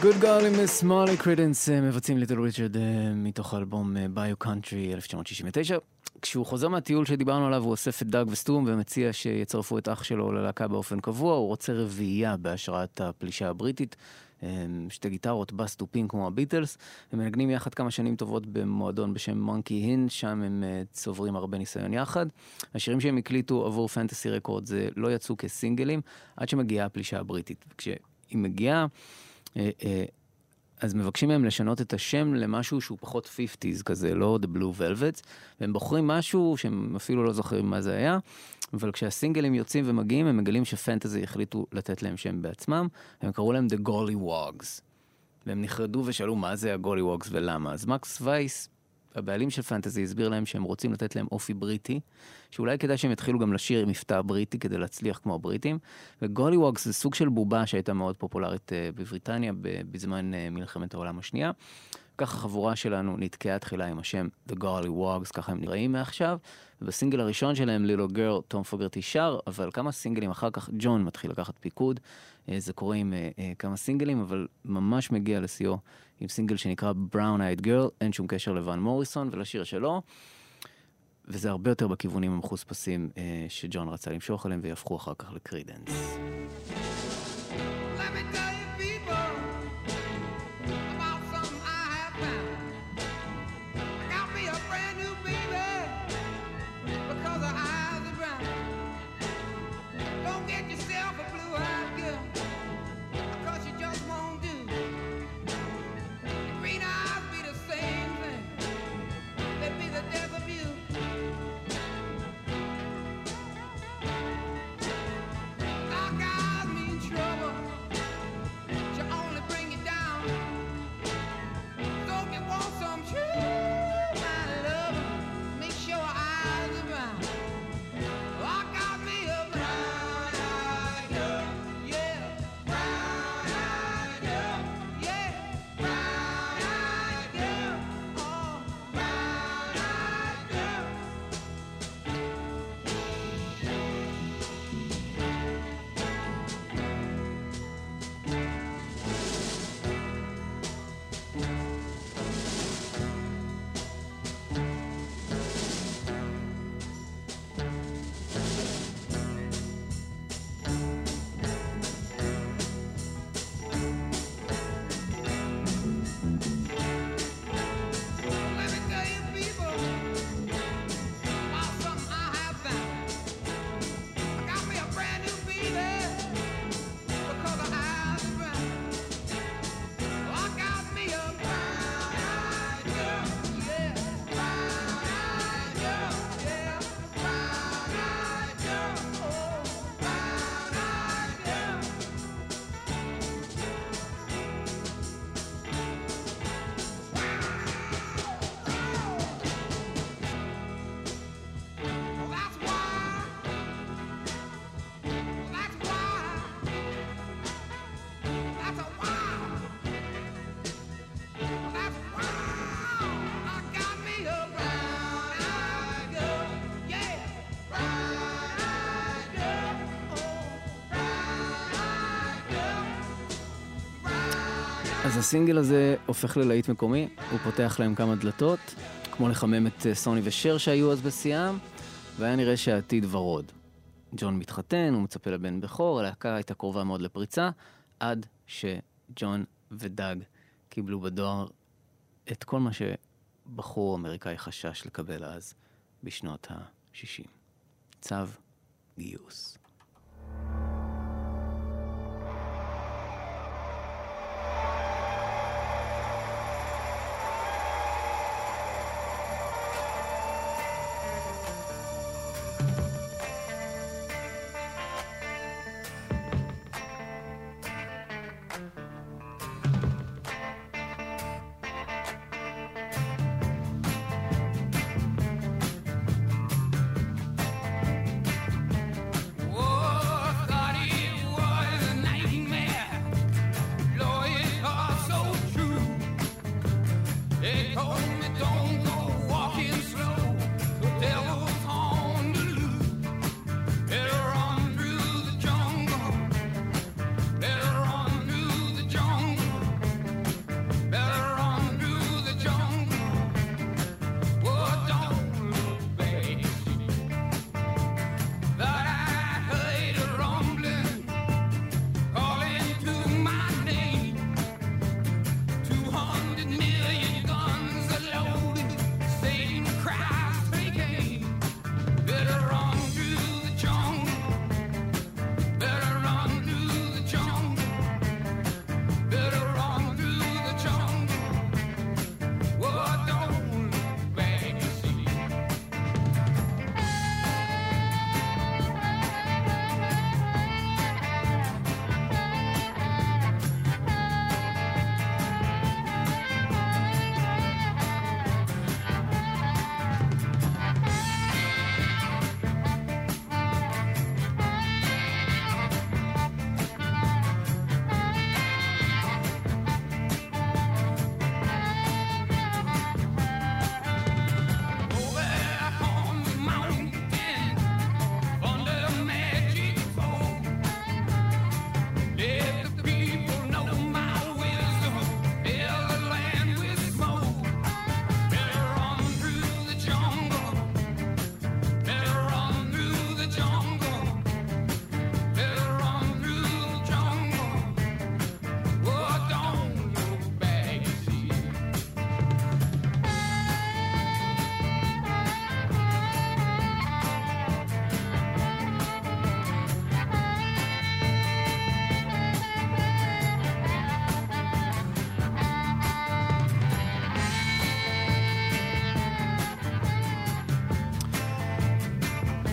Good Golly Miss Molly קרידנס אה, מבצעים ליטל ריצ'רד אה, מתוך האלבום Bayou Country 1969. כשהוא חוזר מהטיול שדיברנו עליו הוא אוסף את דאג וסטו ומציע שיצרפו את אח שלו ללהקה באופן קבוע, הוא רוצה רביעייה בהשראת הפלישה הבריטית. אה, שתי גיטרות, בס תופים כמו הביטלס, הם מנגנים יחד כמה שנים טובות במועדון בשם Monkey Inn, שם הם אה, צוברים הרבה ניסיון יחד. השירים שהם הקליטו עבור Fantasy Records לא יצאו כסינגלים, עד שמגיעה הפלישה הבריטית. כשהיא מגיעה, אה, אה, אז מבקשים מהם לשנות את השם למשהו שהוא פחות 50's כזה, לא The Blue Velvets, והם בוחרים משהו שהם אפילו לא זוכרים מה זה היה, אבל כשהסינגלים יוצאים ומגיעים, הם מגלים שפנטזי החליטו לתת להם שם בעצמם, הם קראו להם The Golly Wogs. והם נחרדו ושאלו מה זה הגולי ווגס ולמה. אז מקס וייס, הבעלים של פנטזי, הסביר להם שהם רוצים לתת להם אופי בריטי, שאולי כדאי שהם יתחילו גם לשיר עם מבטא בריטי כדי להצליח כמו הבריטים. וגולי ווגס זה סוג של בובה שהייתה מאוד פופולרית אה, בבריטניה בזמן אה, מלחמת העולם השנייה. ככה החבורה שלנו נתקעה תחילה עם השם The Golly Wogs, ככה הם נראים מעכשיו. ובסינגל הראשון שלהם, Little Girl, תום פוגרטי שר, אבל כמה סינגלים אחר כך, ג'ון מתחיל לקחת פיקוד. אה, זה קורה עם אה, אה, כמה סינגלים, אבל ממש מגיע לשיאו עם סינגל שנקרא Brown Eyed Girl, אין שום קשר לוואן מוריסון ולשיר שלו. וזה הרבה יותר בכיוונים המחוספסים שג'ון רצה למשוך עליהם ויהפכו אחר כך לקרידנס. הסינגל הזה הופך ללהיט מקומי, הוא פותח להם כמה דלתות, כמו לחמם את אה, סוני ושר שהיו אז בשיאם, והיה נראה שהעתיד ורוד. ג'ון מתחתן, הוא מצפה לבן בכור, הלהקה הייתה קרובה מאוד לפריצה, עד שג'ון ודאג קיבלו בדואר את כל מה שבחור אמריקאי חשש לקבל אז, בשנות ה-60. צו גיוס.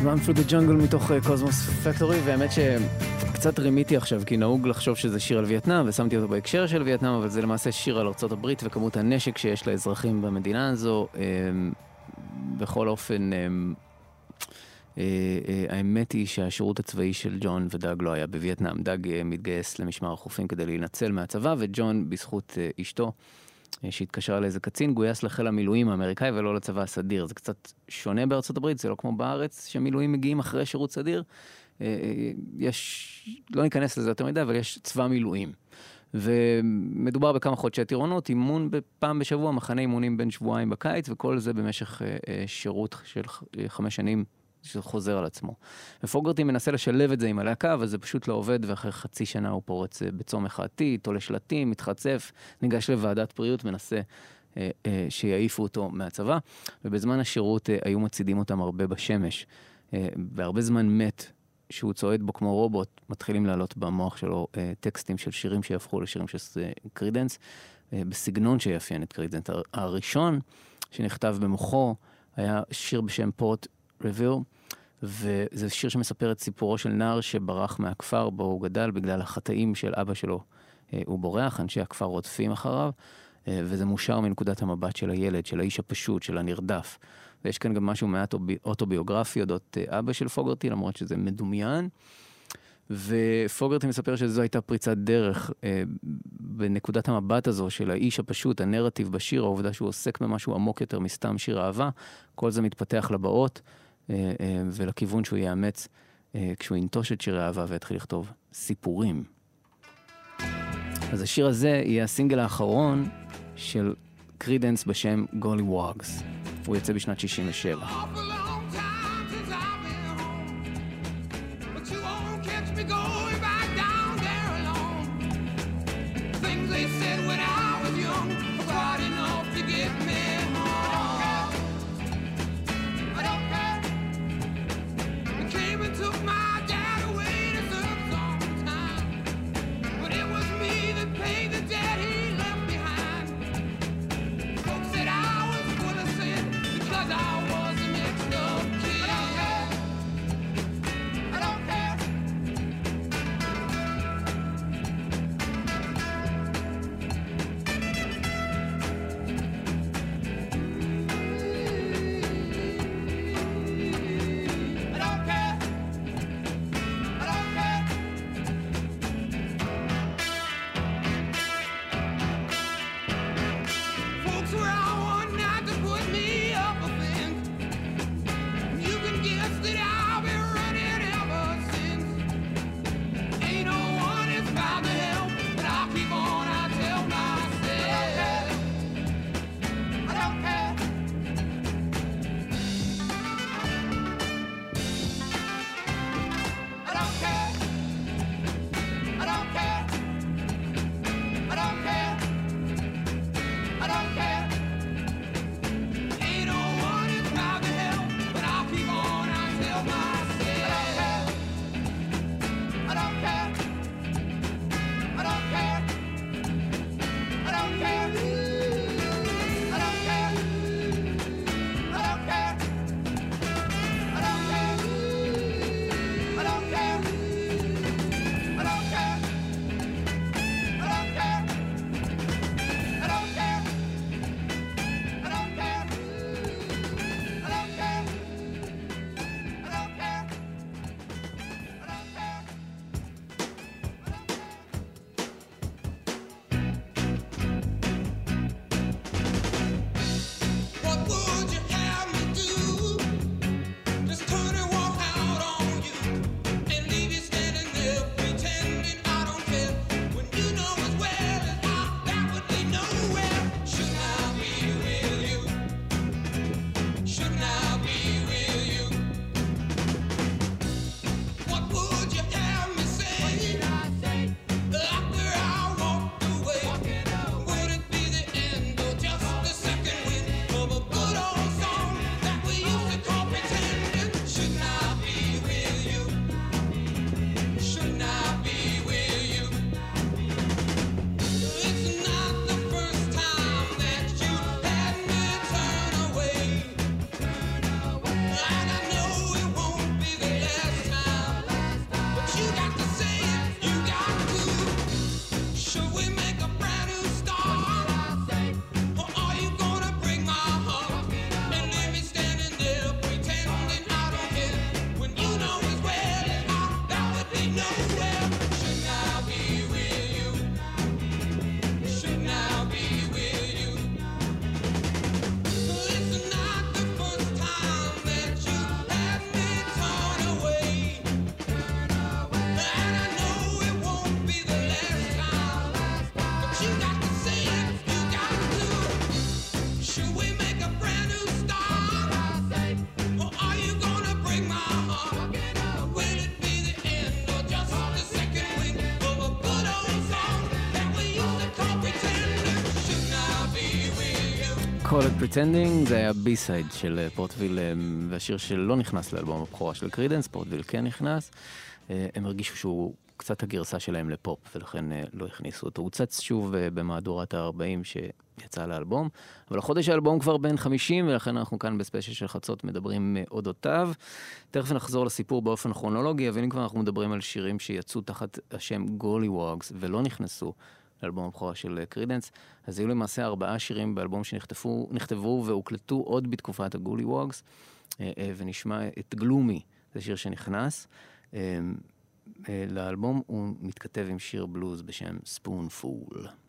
Run through the jungle מתוך קוסמוס פקטורי, והאמת שקצת רימיתי עכשיו, כי נהוג לחשוב שזה שיר על וייטנאם, ושמתי אותו בהקשר של וייטנאם, אבל זה למעשה שיר על הברית וכמות הנשק שיש לאזרחים במדינה הזו. אמ, בכל אופן, אמ, אה, אה, האמת היא שהשירות הצבאי של ג'ון ודאג לא היה בווייטנאם. דאג אה, מתגייס למשמר החופים כדי להינצל מהצבא, וג'ון, בזכות אה, אשתו, אה, שהתקשרה לאיזה קצין, גויס לחיל המילואים האמריקאי ולא לצבא הסדיר. זה קצת שונה בארצות הברית, זה לא כמו בארץ, שמילואים מגיעים אחרי שירות סדיר. אה, אה, יש, לא ניכנס לזה יותר מדי, אבל יש צבא מילואים. ומדובר בכמה חודשי טירונות, אימון פעם בשבוע, מחנה אימונים בין שבועיים בקיץ, וכל זה במשך אה, אה, שירות של אה, חמש שנים שחוזר על עצמו. ופוגרטי מנסה לשלב את זה עם הלהקה, אבל זה פשוט לא עובד, ואחרי חצי שנה הוא פורץ אה, בצום מחאתי, תולה שלטים, מתחצף, ניגש לוועדת בריאות, מנסה אה, אה, שיעיפו אותו מהצבא, ובזמן השירות אה, היו מצעידים אותם הרבה בשמש. אה, והרבה זמן מת, שהוא צועד בו כמו רובוט, מתחילים לעלות במוח שלו אה, טקסטים של שירים שיהפכו לשירים של אה, קרידנס, אה, בסגנון שיאפיין את קרידנס. הר- הראשון שנכתב במוחו היה שיר בשם Porterville, וזה שיר שמספר את סיפורו של נער שברח מהכפר בו הוא גדל בגלל החטאים של אבא שלו. אה, הוא בורח, אנשי הכפר רודפים אחריו, אה, וזה מושר מנקודת המבט של הילד, של האיש הפשוט, של הנרדף. ויש כאן גם משהו מעט אוטוביוגרפי אודות אה, אבא של פוגרטי, למרות שזה מדומיין. ופוגרטי מספר שזו הייתה פריצת דרך אה, בנקודת המבט הזו של האיש הפשוט, הנרטיב בשיר, העובדה שהוא עוסק במשהו עמוק יותר מסתם שיר אהבה, כל זה מתפתח לבאות ולכיוון שהוא יאמץ אה, כשהוא ינטוש את שירי האהבה ויתחיל לכתוב סיפורים. אז השיר הזה יהיה הסינגל האחרון של קרידנס בשם גולי ווגס. הוא יוצא בשנת 67. Pretending, זה היה B-side של אה, Porterville, אה, והשיר שלא נכנס לאלבום הבכורה של קרידנס, Porterville כן נכנס. אה, הם הרגישו שהוא קצת הגרסה שלהם לפופ, ולכן לא הכניסו אותו. הוא צץ שוב במהדורת ה-40 שיצא לאלבום, אבל החודש האלבום כבר בן 50, ולכן אנחנו כאן בספיישל של חצות מדברים אודותיו. תכף נחזור לסיפור באופן כרונולוגי, אבל אם כבר אנחנו מדברים על שירים שיצאו תחת השם Golliwogs ולא נכנסו לאלבום הבכורה של קרידנס, אז היו למעשה ארבעה שירים באלבום שנכתבו נכתבו והוקלטו עוד בתקופת הגולי ווגס, אה, אה, ונשמע את גלומי, זה שיר שנכנס. אה, לאלבום הוא מתכתב עם שיר בלוז בשם ספונפול. Some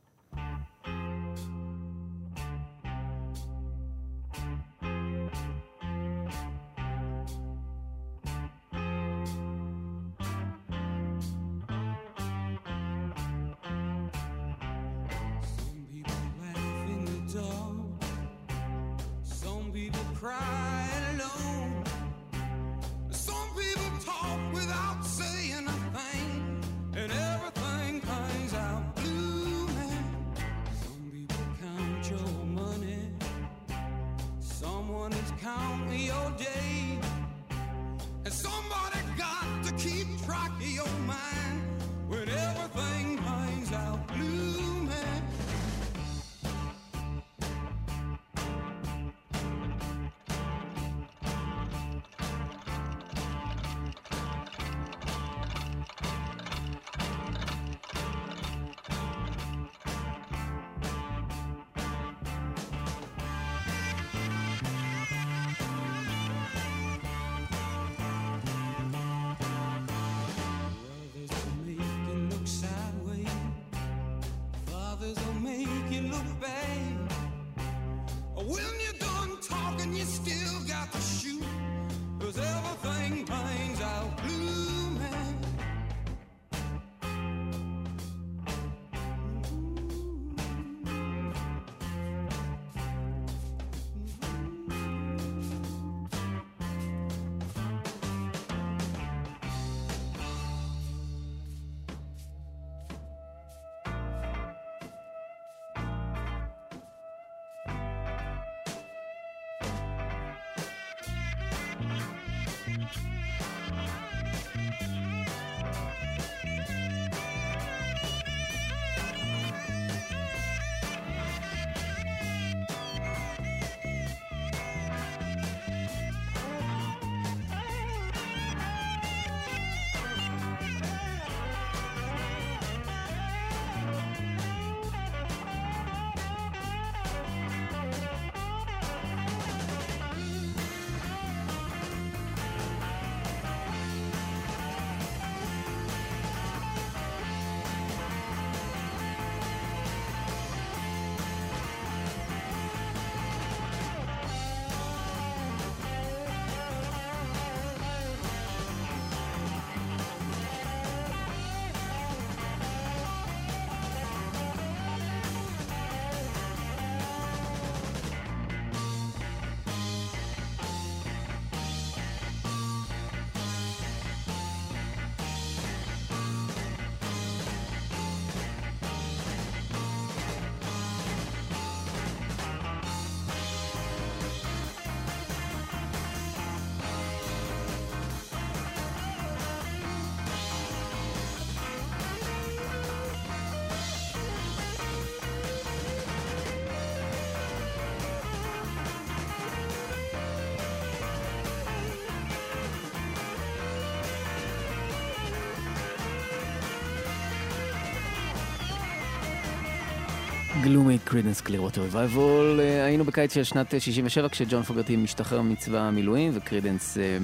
Clearwater Revival. היינו בקיץ של שנת אה, 67 כשג'ון פוגרטי משתחרר מצבא המילואים וקרידנס אה,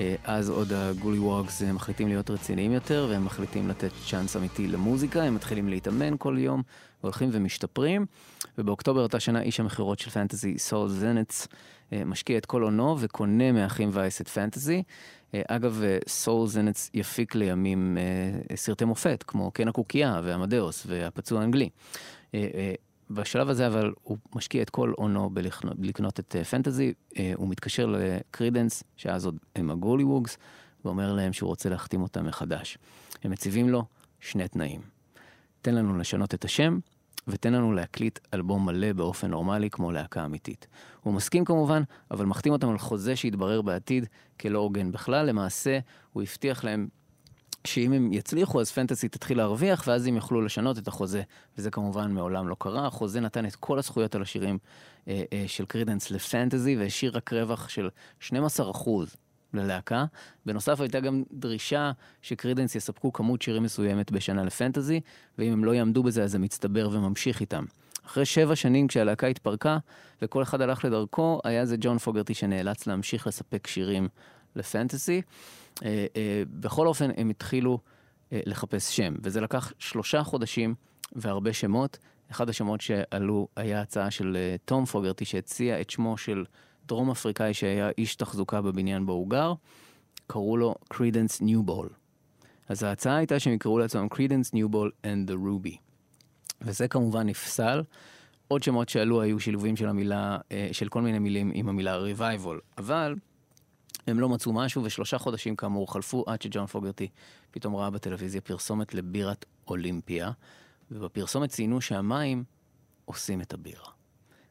אה, אז עוד ה Golliwogs אה, מחליטים להיות רציניים יותר והם מחליטים לתת צ'אנס אמיתי למוזיקה, הם מתחילים להתאמן כל יום, הולכים ומשתפרים ובאוקטובר אותה שנה איש המכירות של פנטזי סול זנץ אה, משקיע את כל הונו וקונה מאחים וייס את פנטזי. אה, אגב, אה, סול זנץ יפיק לימים אה, סרטי מופת כמו קן הקוקייה ועמדאוס והפצוע האנגלי. בשלב הזה אבל הוא משקיע את כל הונו בלקנות, את אה, פנטזי, אה, הוא מתקשר לקרידנס, שאז עוד הם הגולי ווגס, ואומר להם שהוא רוצה להחתים אותם מחדש. הם מציבים לו שני תנאים. תן לנו לשנות את השם, ותן לנו להקליט אלבום מלא באופן נורמלי כמו להקה אמיתית. הוא מסכים כמובן, אבל מחתים אותם על חוזה שיתברר בעתיד כלא הוגן בכלל. למעשה, הוא הבטיח להם שאם הם יצליחו, אז פנטסי תתחיל להרוויח, ואז הם יוכלו לשנות את החוזה. וזה כמובן מעולם לא קרה. החוזה נתן את כל הזכויות על השירים אה, אה, של קרידנס לפנטזי, והשאיר רק רווח של 12% ללהקה. בנוסף, הייתה גם דרישה שקרידנס יספקו כמות שירים מסוימת בשנה לפנטזי, ואם הם לא יעמדו בזה, אז זה מצטבר וממשיך איתם. אחרי שבע שנים כשהלהקה התפרקה וכל אחד הלך לדרכו, היה זה ג'ון פוגרטי שנאלץ להמשיך לספק שירים לפנטסי. אה, אה, בכל אופן, הם התחילו אה, לחפש שם, וזה לקח שלושה חודשים והרבה שמות. אחד השמות שעלו היה הצעה של תום פוגרטי שהציע את שמו של דרום אפריקאי שהיה איש תחזוקה בבניין בו הוא גר, קראו לו New Ball. אז ההצעה הייתה שהם יקראו לעצמם New Ball and the Ruby. וזה כמובן נפסל. עוד שמות שעלו היו שילובים של המילה, של כל מיני מילים עם המילה revival. אבל הם לא מצאו משהו, ושלושה חודשים כאמור חלפו עד שג'ון פוגרטי פתאום ראה בטלוויזיה פרסומת לבירת אולימפיה, ובפרסומת ציינו שהמים עושים את הבירה.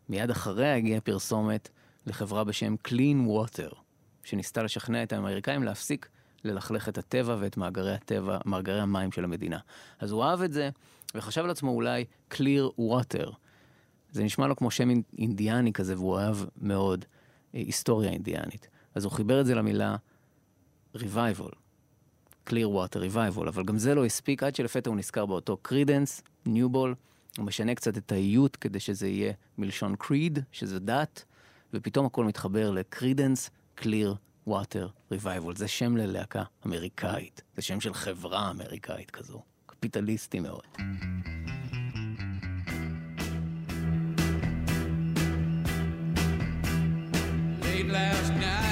מיד אחריה הגיעה פרסומת לחברה בשם Clean Water, שניסתה לשכנע את האמריקאים להפסיק ללכלך את הטבע ואת מאגרי הטבע, מאגרי המים של המדינה. אז הוא אהב את זה, וחשב לעצמו אולי Clear Water. זה נשמע לו כמו שם אינדיאני כזה, והוא אהב מאוד אה, היסטוריה אינדיאנית. אז הוא חיבר את זה למילה revival, Clearwater Revival, אבל גם זה לא הספיק עד שלפתע הוא נזכר באותו קרידנס ניובול, הוא משנה קצת את האיות כדי שזה יהיה מלשון creed, שזה דת, ופתאום הכל מתחבר ל Creedence Clearwater Revival. זה שם ללהקה אמריקאית, זה שם של חברה אמריקאית כזו, קפיטליסטי מאוד. last night.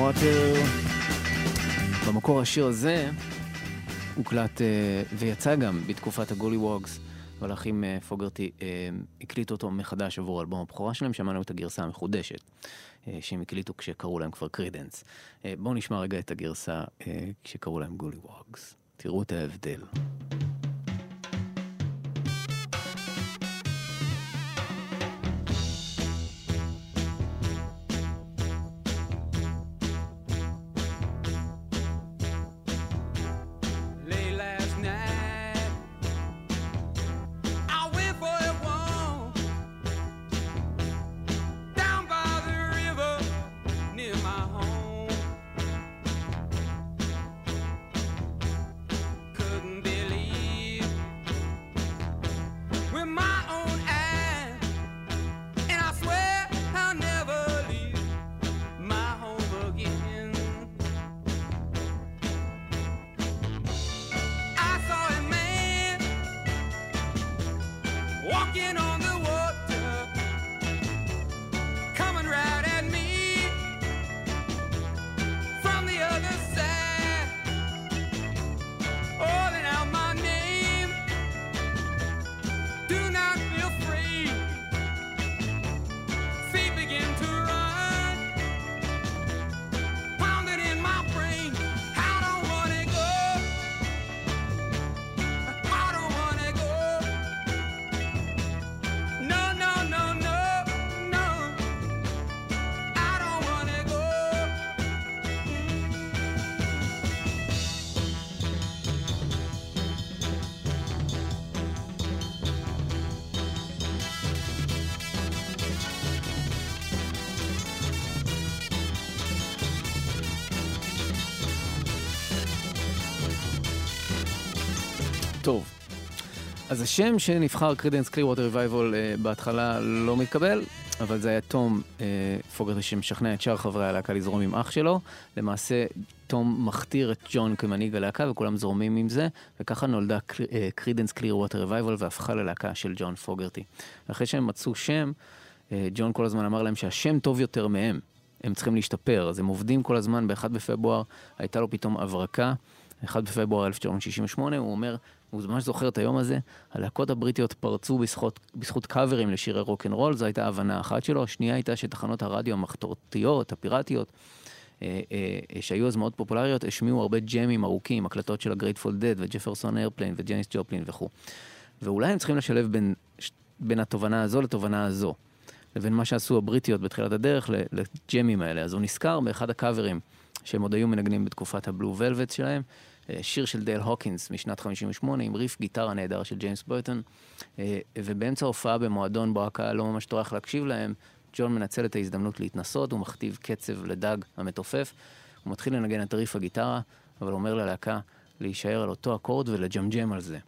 Water. במקור השיר הזה הוקלט אה, ויצא גם בתקופת ה Golliwogs, אבל האחים אה, פוגרטי אה, הקליטו אותו מחדש עבור אלבום הבכורה שלהם, שמענו את הגרסה המחודשת אה, שהם הקליטו כשקראו להם כבר קרידנס. אה, בואו נשמע רגע את הגרסה אה, כשקראו להם Golliwogs. תראו את ההבדל. Walking on the אז השם שנבחר Creedence Clearwater Revival בהתחלה לא מתקבל, אבל זה היה תום אה, פוגרטי שמשכנע את שאר חברי הלהקה לזרום עם אח שלו. למעשה, תום מכתיר את ג'ון כמנהיג הלהקה וכולם זורמים עם זה, וככה נולדה Creedence Clearwater Revival והפכה ללהקה של ג'ון פוגרטי. אחרי שהם מצאו שם, אה, ג'ון כל הזמן אמר להם שהשם טוב יותר מהם. הם צריכים להשתפר, אז הם עובדים כל הזמן, ב-1 בפברואר הייתה לו פתאום הברקה, 1 בפברואר 1968, הוא אומר, הוא ממש זוכר את היום הזה, הלהקות הבריטיות פרצו בזכות, בזכות קאברים לשירי רוקנרול, זו הייתה הבנה אחת שלו, השנייה הייתה שתחנות הרדיו המחתורתיות, הפיראטיות, אה, אה, שהיו אז מאוד פופולריות, השמיעו הרבה ג'מים ארוכים, הקלטות של ה Grateful Dead ו Jefferson Airplane וג'ניס ג'ופלין וכו'. ואולי הם צריכים לשלב בין, בין התובנה הזו לתובנה הזו. לבין מה שעשו הבריטיות בתחילת הדרך לג'מים האלה. אז הוא נזכר באחד הקאברים שהם עוד היו מנגנים בתקופת ה Blue Velvet שלהם, שיר של דייל הוקינס משנת 58 עם ריף גיטרה נהדר של ג'יימס ברטון, אה, ובאמצע ההופעה במועדון בו הקהל לא ממש טורח להקשיב להם, ג'ון מנצל את ההזדמנות להתנסות, הוא מכתיב קצב לדאג המתופף, הוא מתחיל לנגן את ריף הגיטרה, אבל אומר ללהקה להישאר על אותו אקורד ולג'מג'ם על זה.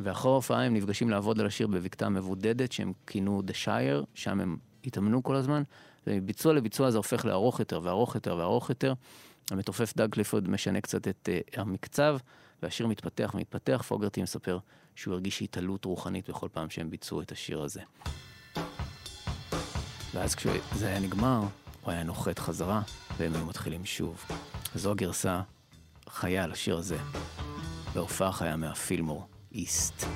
ואחרי ההופעה הם נפגשים לעבוד על השיר בבקתה מבודדת שהם כינו The Shire, שם הם התאמנו כל הזמן, ומביצוע לביצוע זה הופך לארוך יותר וארוך יותר וארוך יותר. המתופף דאג קליפורד משנה קצת את uh, המקצב, והשיר מתפתח ומתפתח. פוגרטי מספר שהוא הרגיש התעלות רוחנית בכל פעם שהם ביצעו את השיר הזה. ואז כשזה היה נגמר, הוא היה נוחת חזרה, והם היו מתחילים שוב. זו הגרסה חיה לשיר הזה, בהופעה חיה מהפילמור. איסט.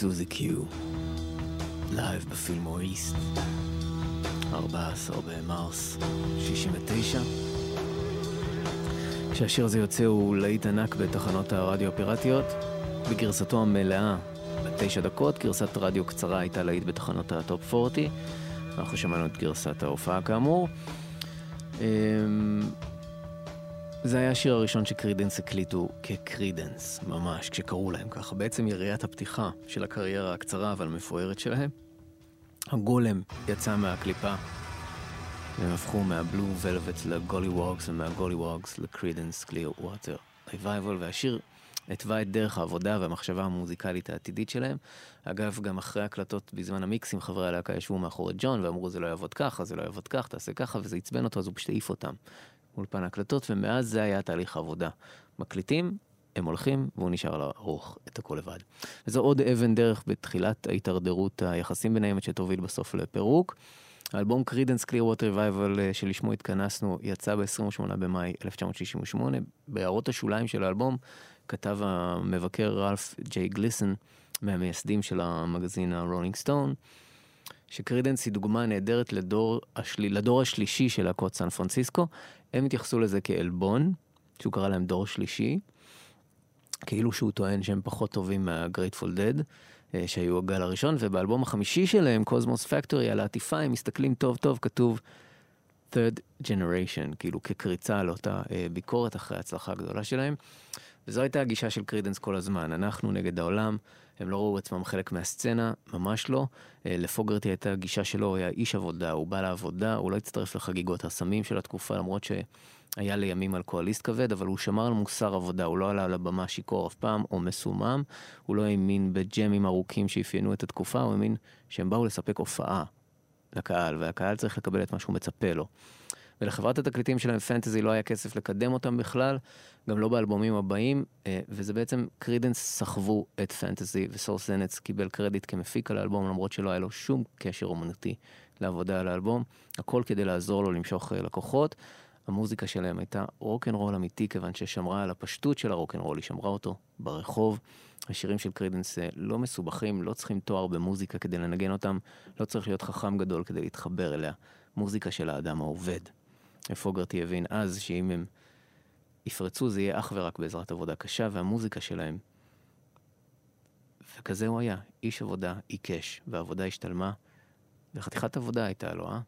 Suzie Q, live ב Fillmore East, 14 במרס 69. כשהשיר הזה יוצא הוא להיט ענק בתחנות הרדיו הפיראטיות, בגרסתו המלאה בתשע דקות, גרסת רדיו קצרה הייתה להיט בתחנות ה top 40, אנחנו שמענו את גרסת ההופעה כאמור. זה היה השיר הראשון ש Creedence הקליטו כ Creedence, ממש, כשקראו להם ככה. בעצם יריית הפתיחה של הקריירה הקצרה אבל המפוארת שלהם. הגולם יצא מהקליפה, והם הפכו מה Blue Velvet ל Golliwogs ומה Golliwogs ל Creedence Clearwater Revival, והשיר התווה את דרך העבודה והמחשבה המוזיקלית העתידית שלהם. אגב, גם אחרי הקלטות בזמן המיקסים, חברי הלהקה ישבו מאחורי ג'ון ואמרו זה לא יעבוד ככה, זה לא יעבוד כך, תעשה ככה, וזה עצבן אותו, אז הוא פשוט העיף אותם. אולפן ההקלטות, ומאז זה היה תהליך העבודה. מקליטים, הם הולכים, והוא נשאר לערוך את הכל לבד. וזו עוד אבן דרך בתחילת ההידרדרות היחסים ביניהם, שתוביל בסוף לפירוק. האלבום Creedence Clearwater Revival שלשמו התכנסנו יצא ב-28 במאי 1968. בהערות השוליים של האלבום כתב המבקר רלף ג'יי גליסון מהמייסדים של המגזין ה Rolling Stone, ש Creedence היא דוגמה נהדרת לדור, השל... לדור השלישי של להקות סן פרנסיסקו. הם התייחסו לזה כעלבון, שהוא קרא להם דור שלישי, כאילו שהוא טוען שהם פחות טובים מה-Grateful Dead, אה, שהיו הגל הראשון, ובאלבום החמישי שלהם, קוזמוס פקטורי, על העטיפה, הם מסתכלים טוב טוב, כתוב third generation, כאילו כקריצה על אותה אה, ביקורת אחרי ההצלחה הגדולה שלהם. וזו הייתה הגישה של קרידנס כל הזמן, אנחנו נגד העולם, הם לא ראו עצמם חלק מהסצנה, ממש לא. אה, לפוגרטי הייתה גישה שלו, הוא היה איש עבודה, הוא בא לעבודה, הוא לא הצטרף לחגיגות הסמים של התקופה, למרות שהיה לימים אלכוהוליסט כבד, אבל הוא שמר על מוסר עבודה, הוא לא עלה על הבמה שיכור אף פעם, או מסומם, הוא לא האמין בג'מים ארוכים שאפיינו את התקופה, הוא האמין שהם באו לספק הופעה לקהל, והקהל צריך לקבל את מה שהוא מצפה לו. ולחברת התקליטים שלהם Fantasy לא היה כסף לקדם אותם בכלל, גם לא באלבומים הבאים, אה, וזה בעצם Creedence סחבו את Fantasy, וסול זנץ קיבל קרדיט כמפיק על האלבום, למרות שלא היה לו שום קשר אומנותי לעבודה על האלבום, הכל כדי לעזור לו למשוך אה, לקוחות. המוזיקה שלהם הייתה רוקנרול אמיתי, כיוון ששמרה על הפשטות של הרוקנרול, היא שמרה אותו ברחוב. השירים של קרידנס אה, לא מסובכים, לא צריכים תואר במוזיקה כדי לנגן אותם, לא צריך להיות חכם גדול כדי להתחבר אליה. מוזיקה של האדם העובד. פוגרטי הבין אז שאם הם יפרצו זה יהיה אך ורק בעזרת עבודה קשה, והמוזיקה שלהם. וכזה הוא היה, איש עבודה עיקש, והעבודה השתלמה, וחתיכת עבודה הייתה לו, אה?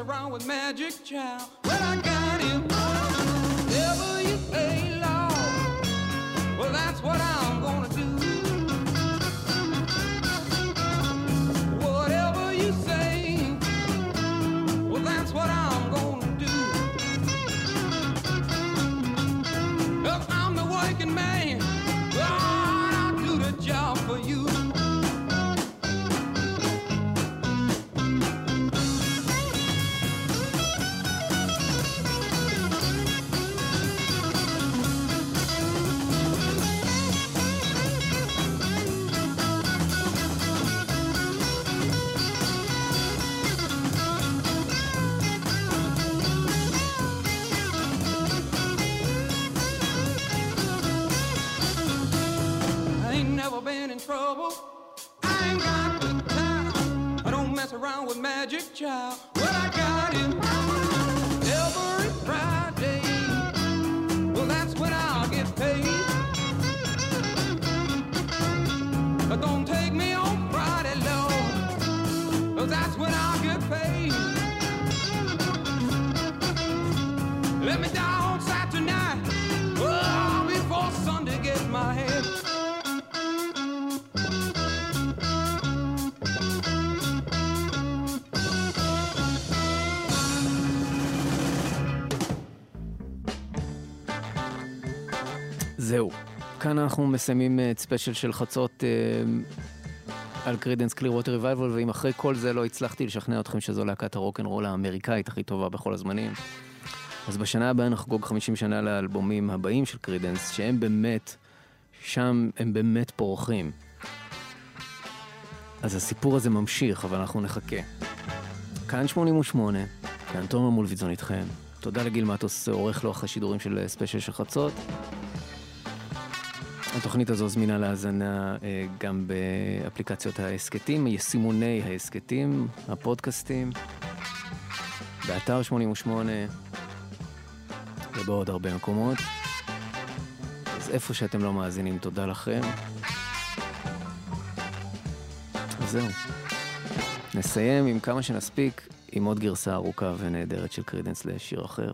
Around with magic child. 笑 זהו. כאן אנחנו מסיימים אה, את ספיישל של חצות אה, על Creedence Clearwater Revival, ואם אחרי כל זה לא הצלחתי לשכנע אתכם שזו להקת הרוקנרול האמריקאית הכי טובה בכל הזמנים, אז בשנה הבאה נחגוג 50 שנה לאלבומים הבאים של Creedence, שהם באמת, שם הם באמת פורחים. אז הסיפור הזה ממשיך, אבל אנחנו נחכה. כאן 88, כאן תומר מולוידזון איתכם. תודה לגיל מטוס, עורך לוח השידורים של אה, ספיישל של חצות. התוכנית הזו זמינה להאזנה אה, גם באפליקציות ההסכתים, יישומוני ההסכתים, הפודקאסטים, באתר 88 ובעוד הרבה מקומות. אז איפה שאתם לא מאזינים, תודה לכם. אז זהו. נסיים עם כמה שנספיק, עם עוד גרסה ארוכה ונהדרת של קרידנס לשיר אחר.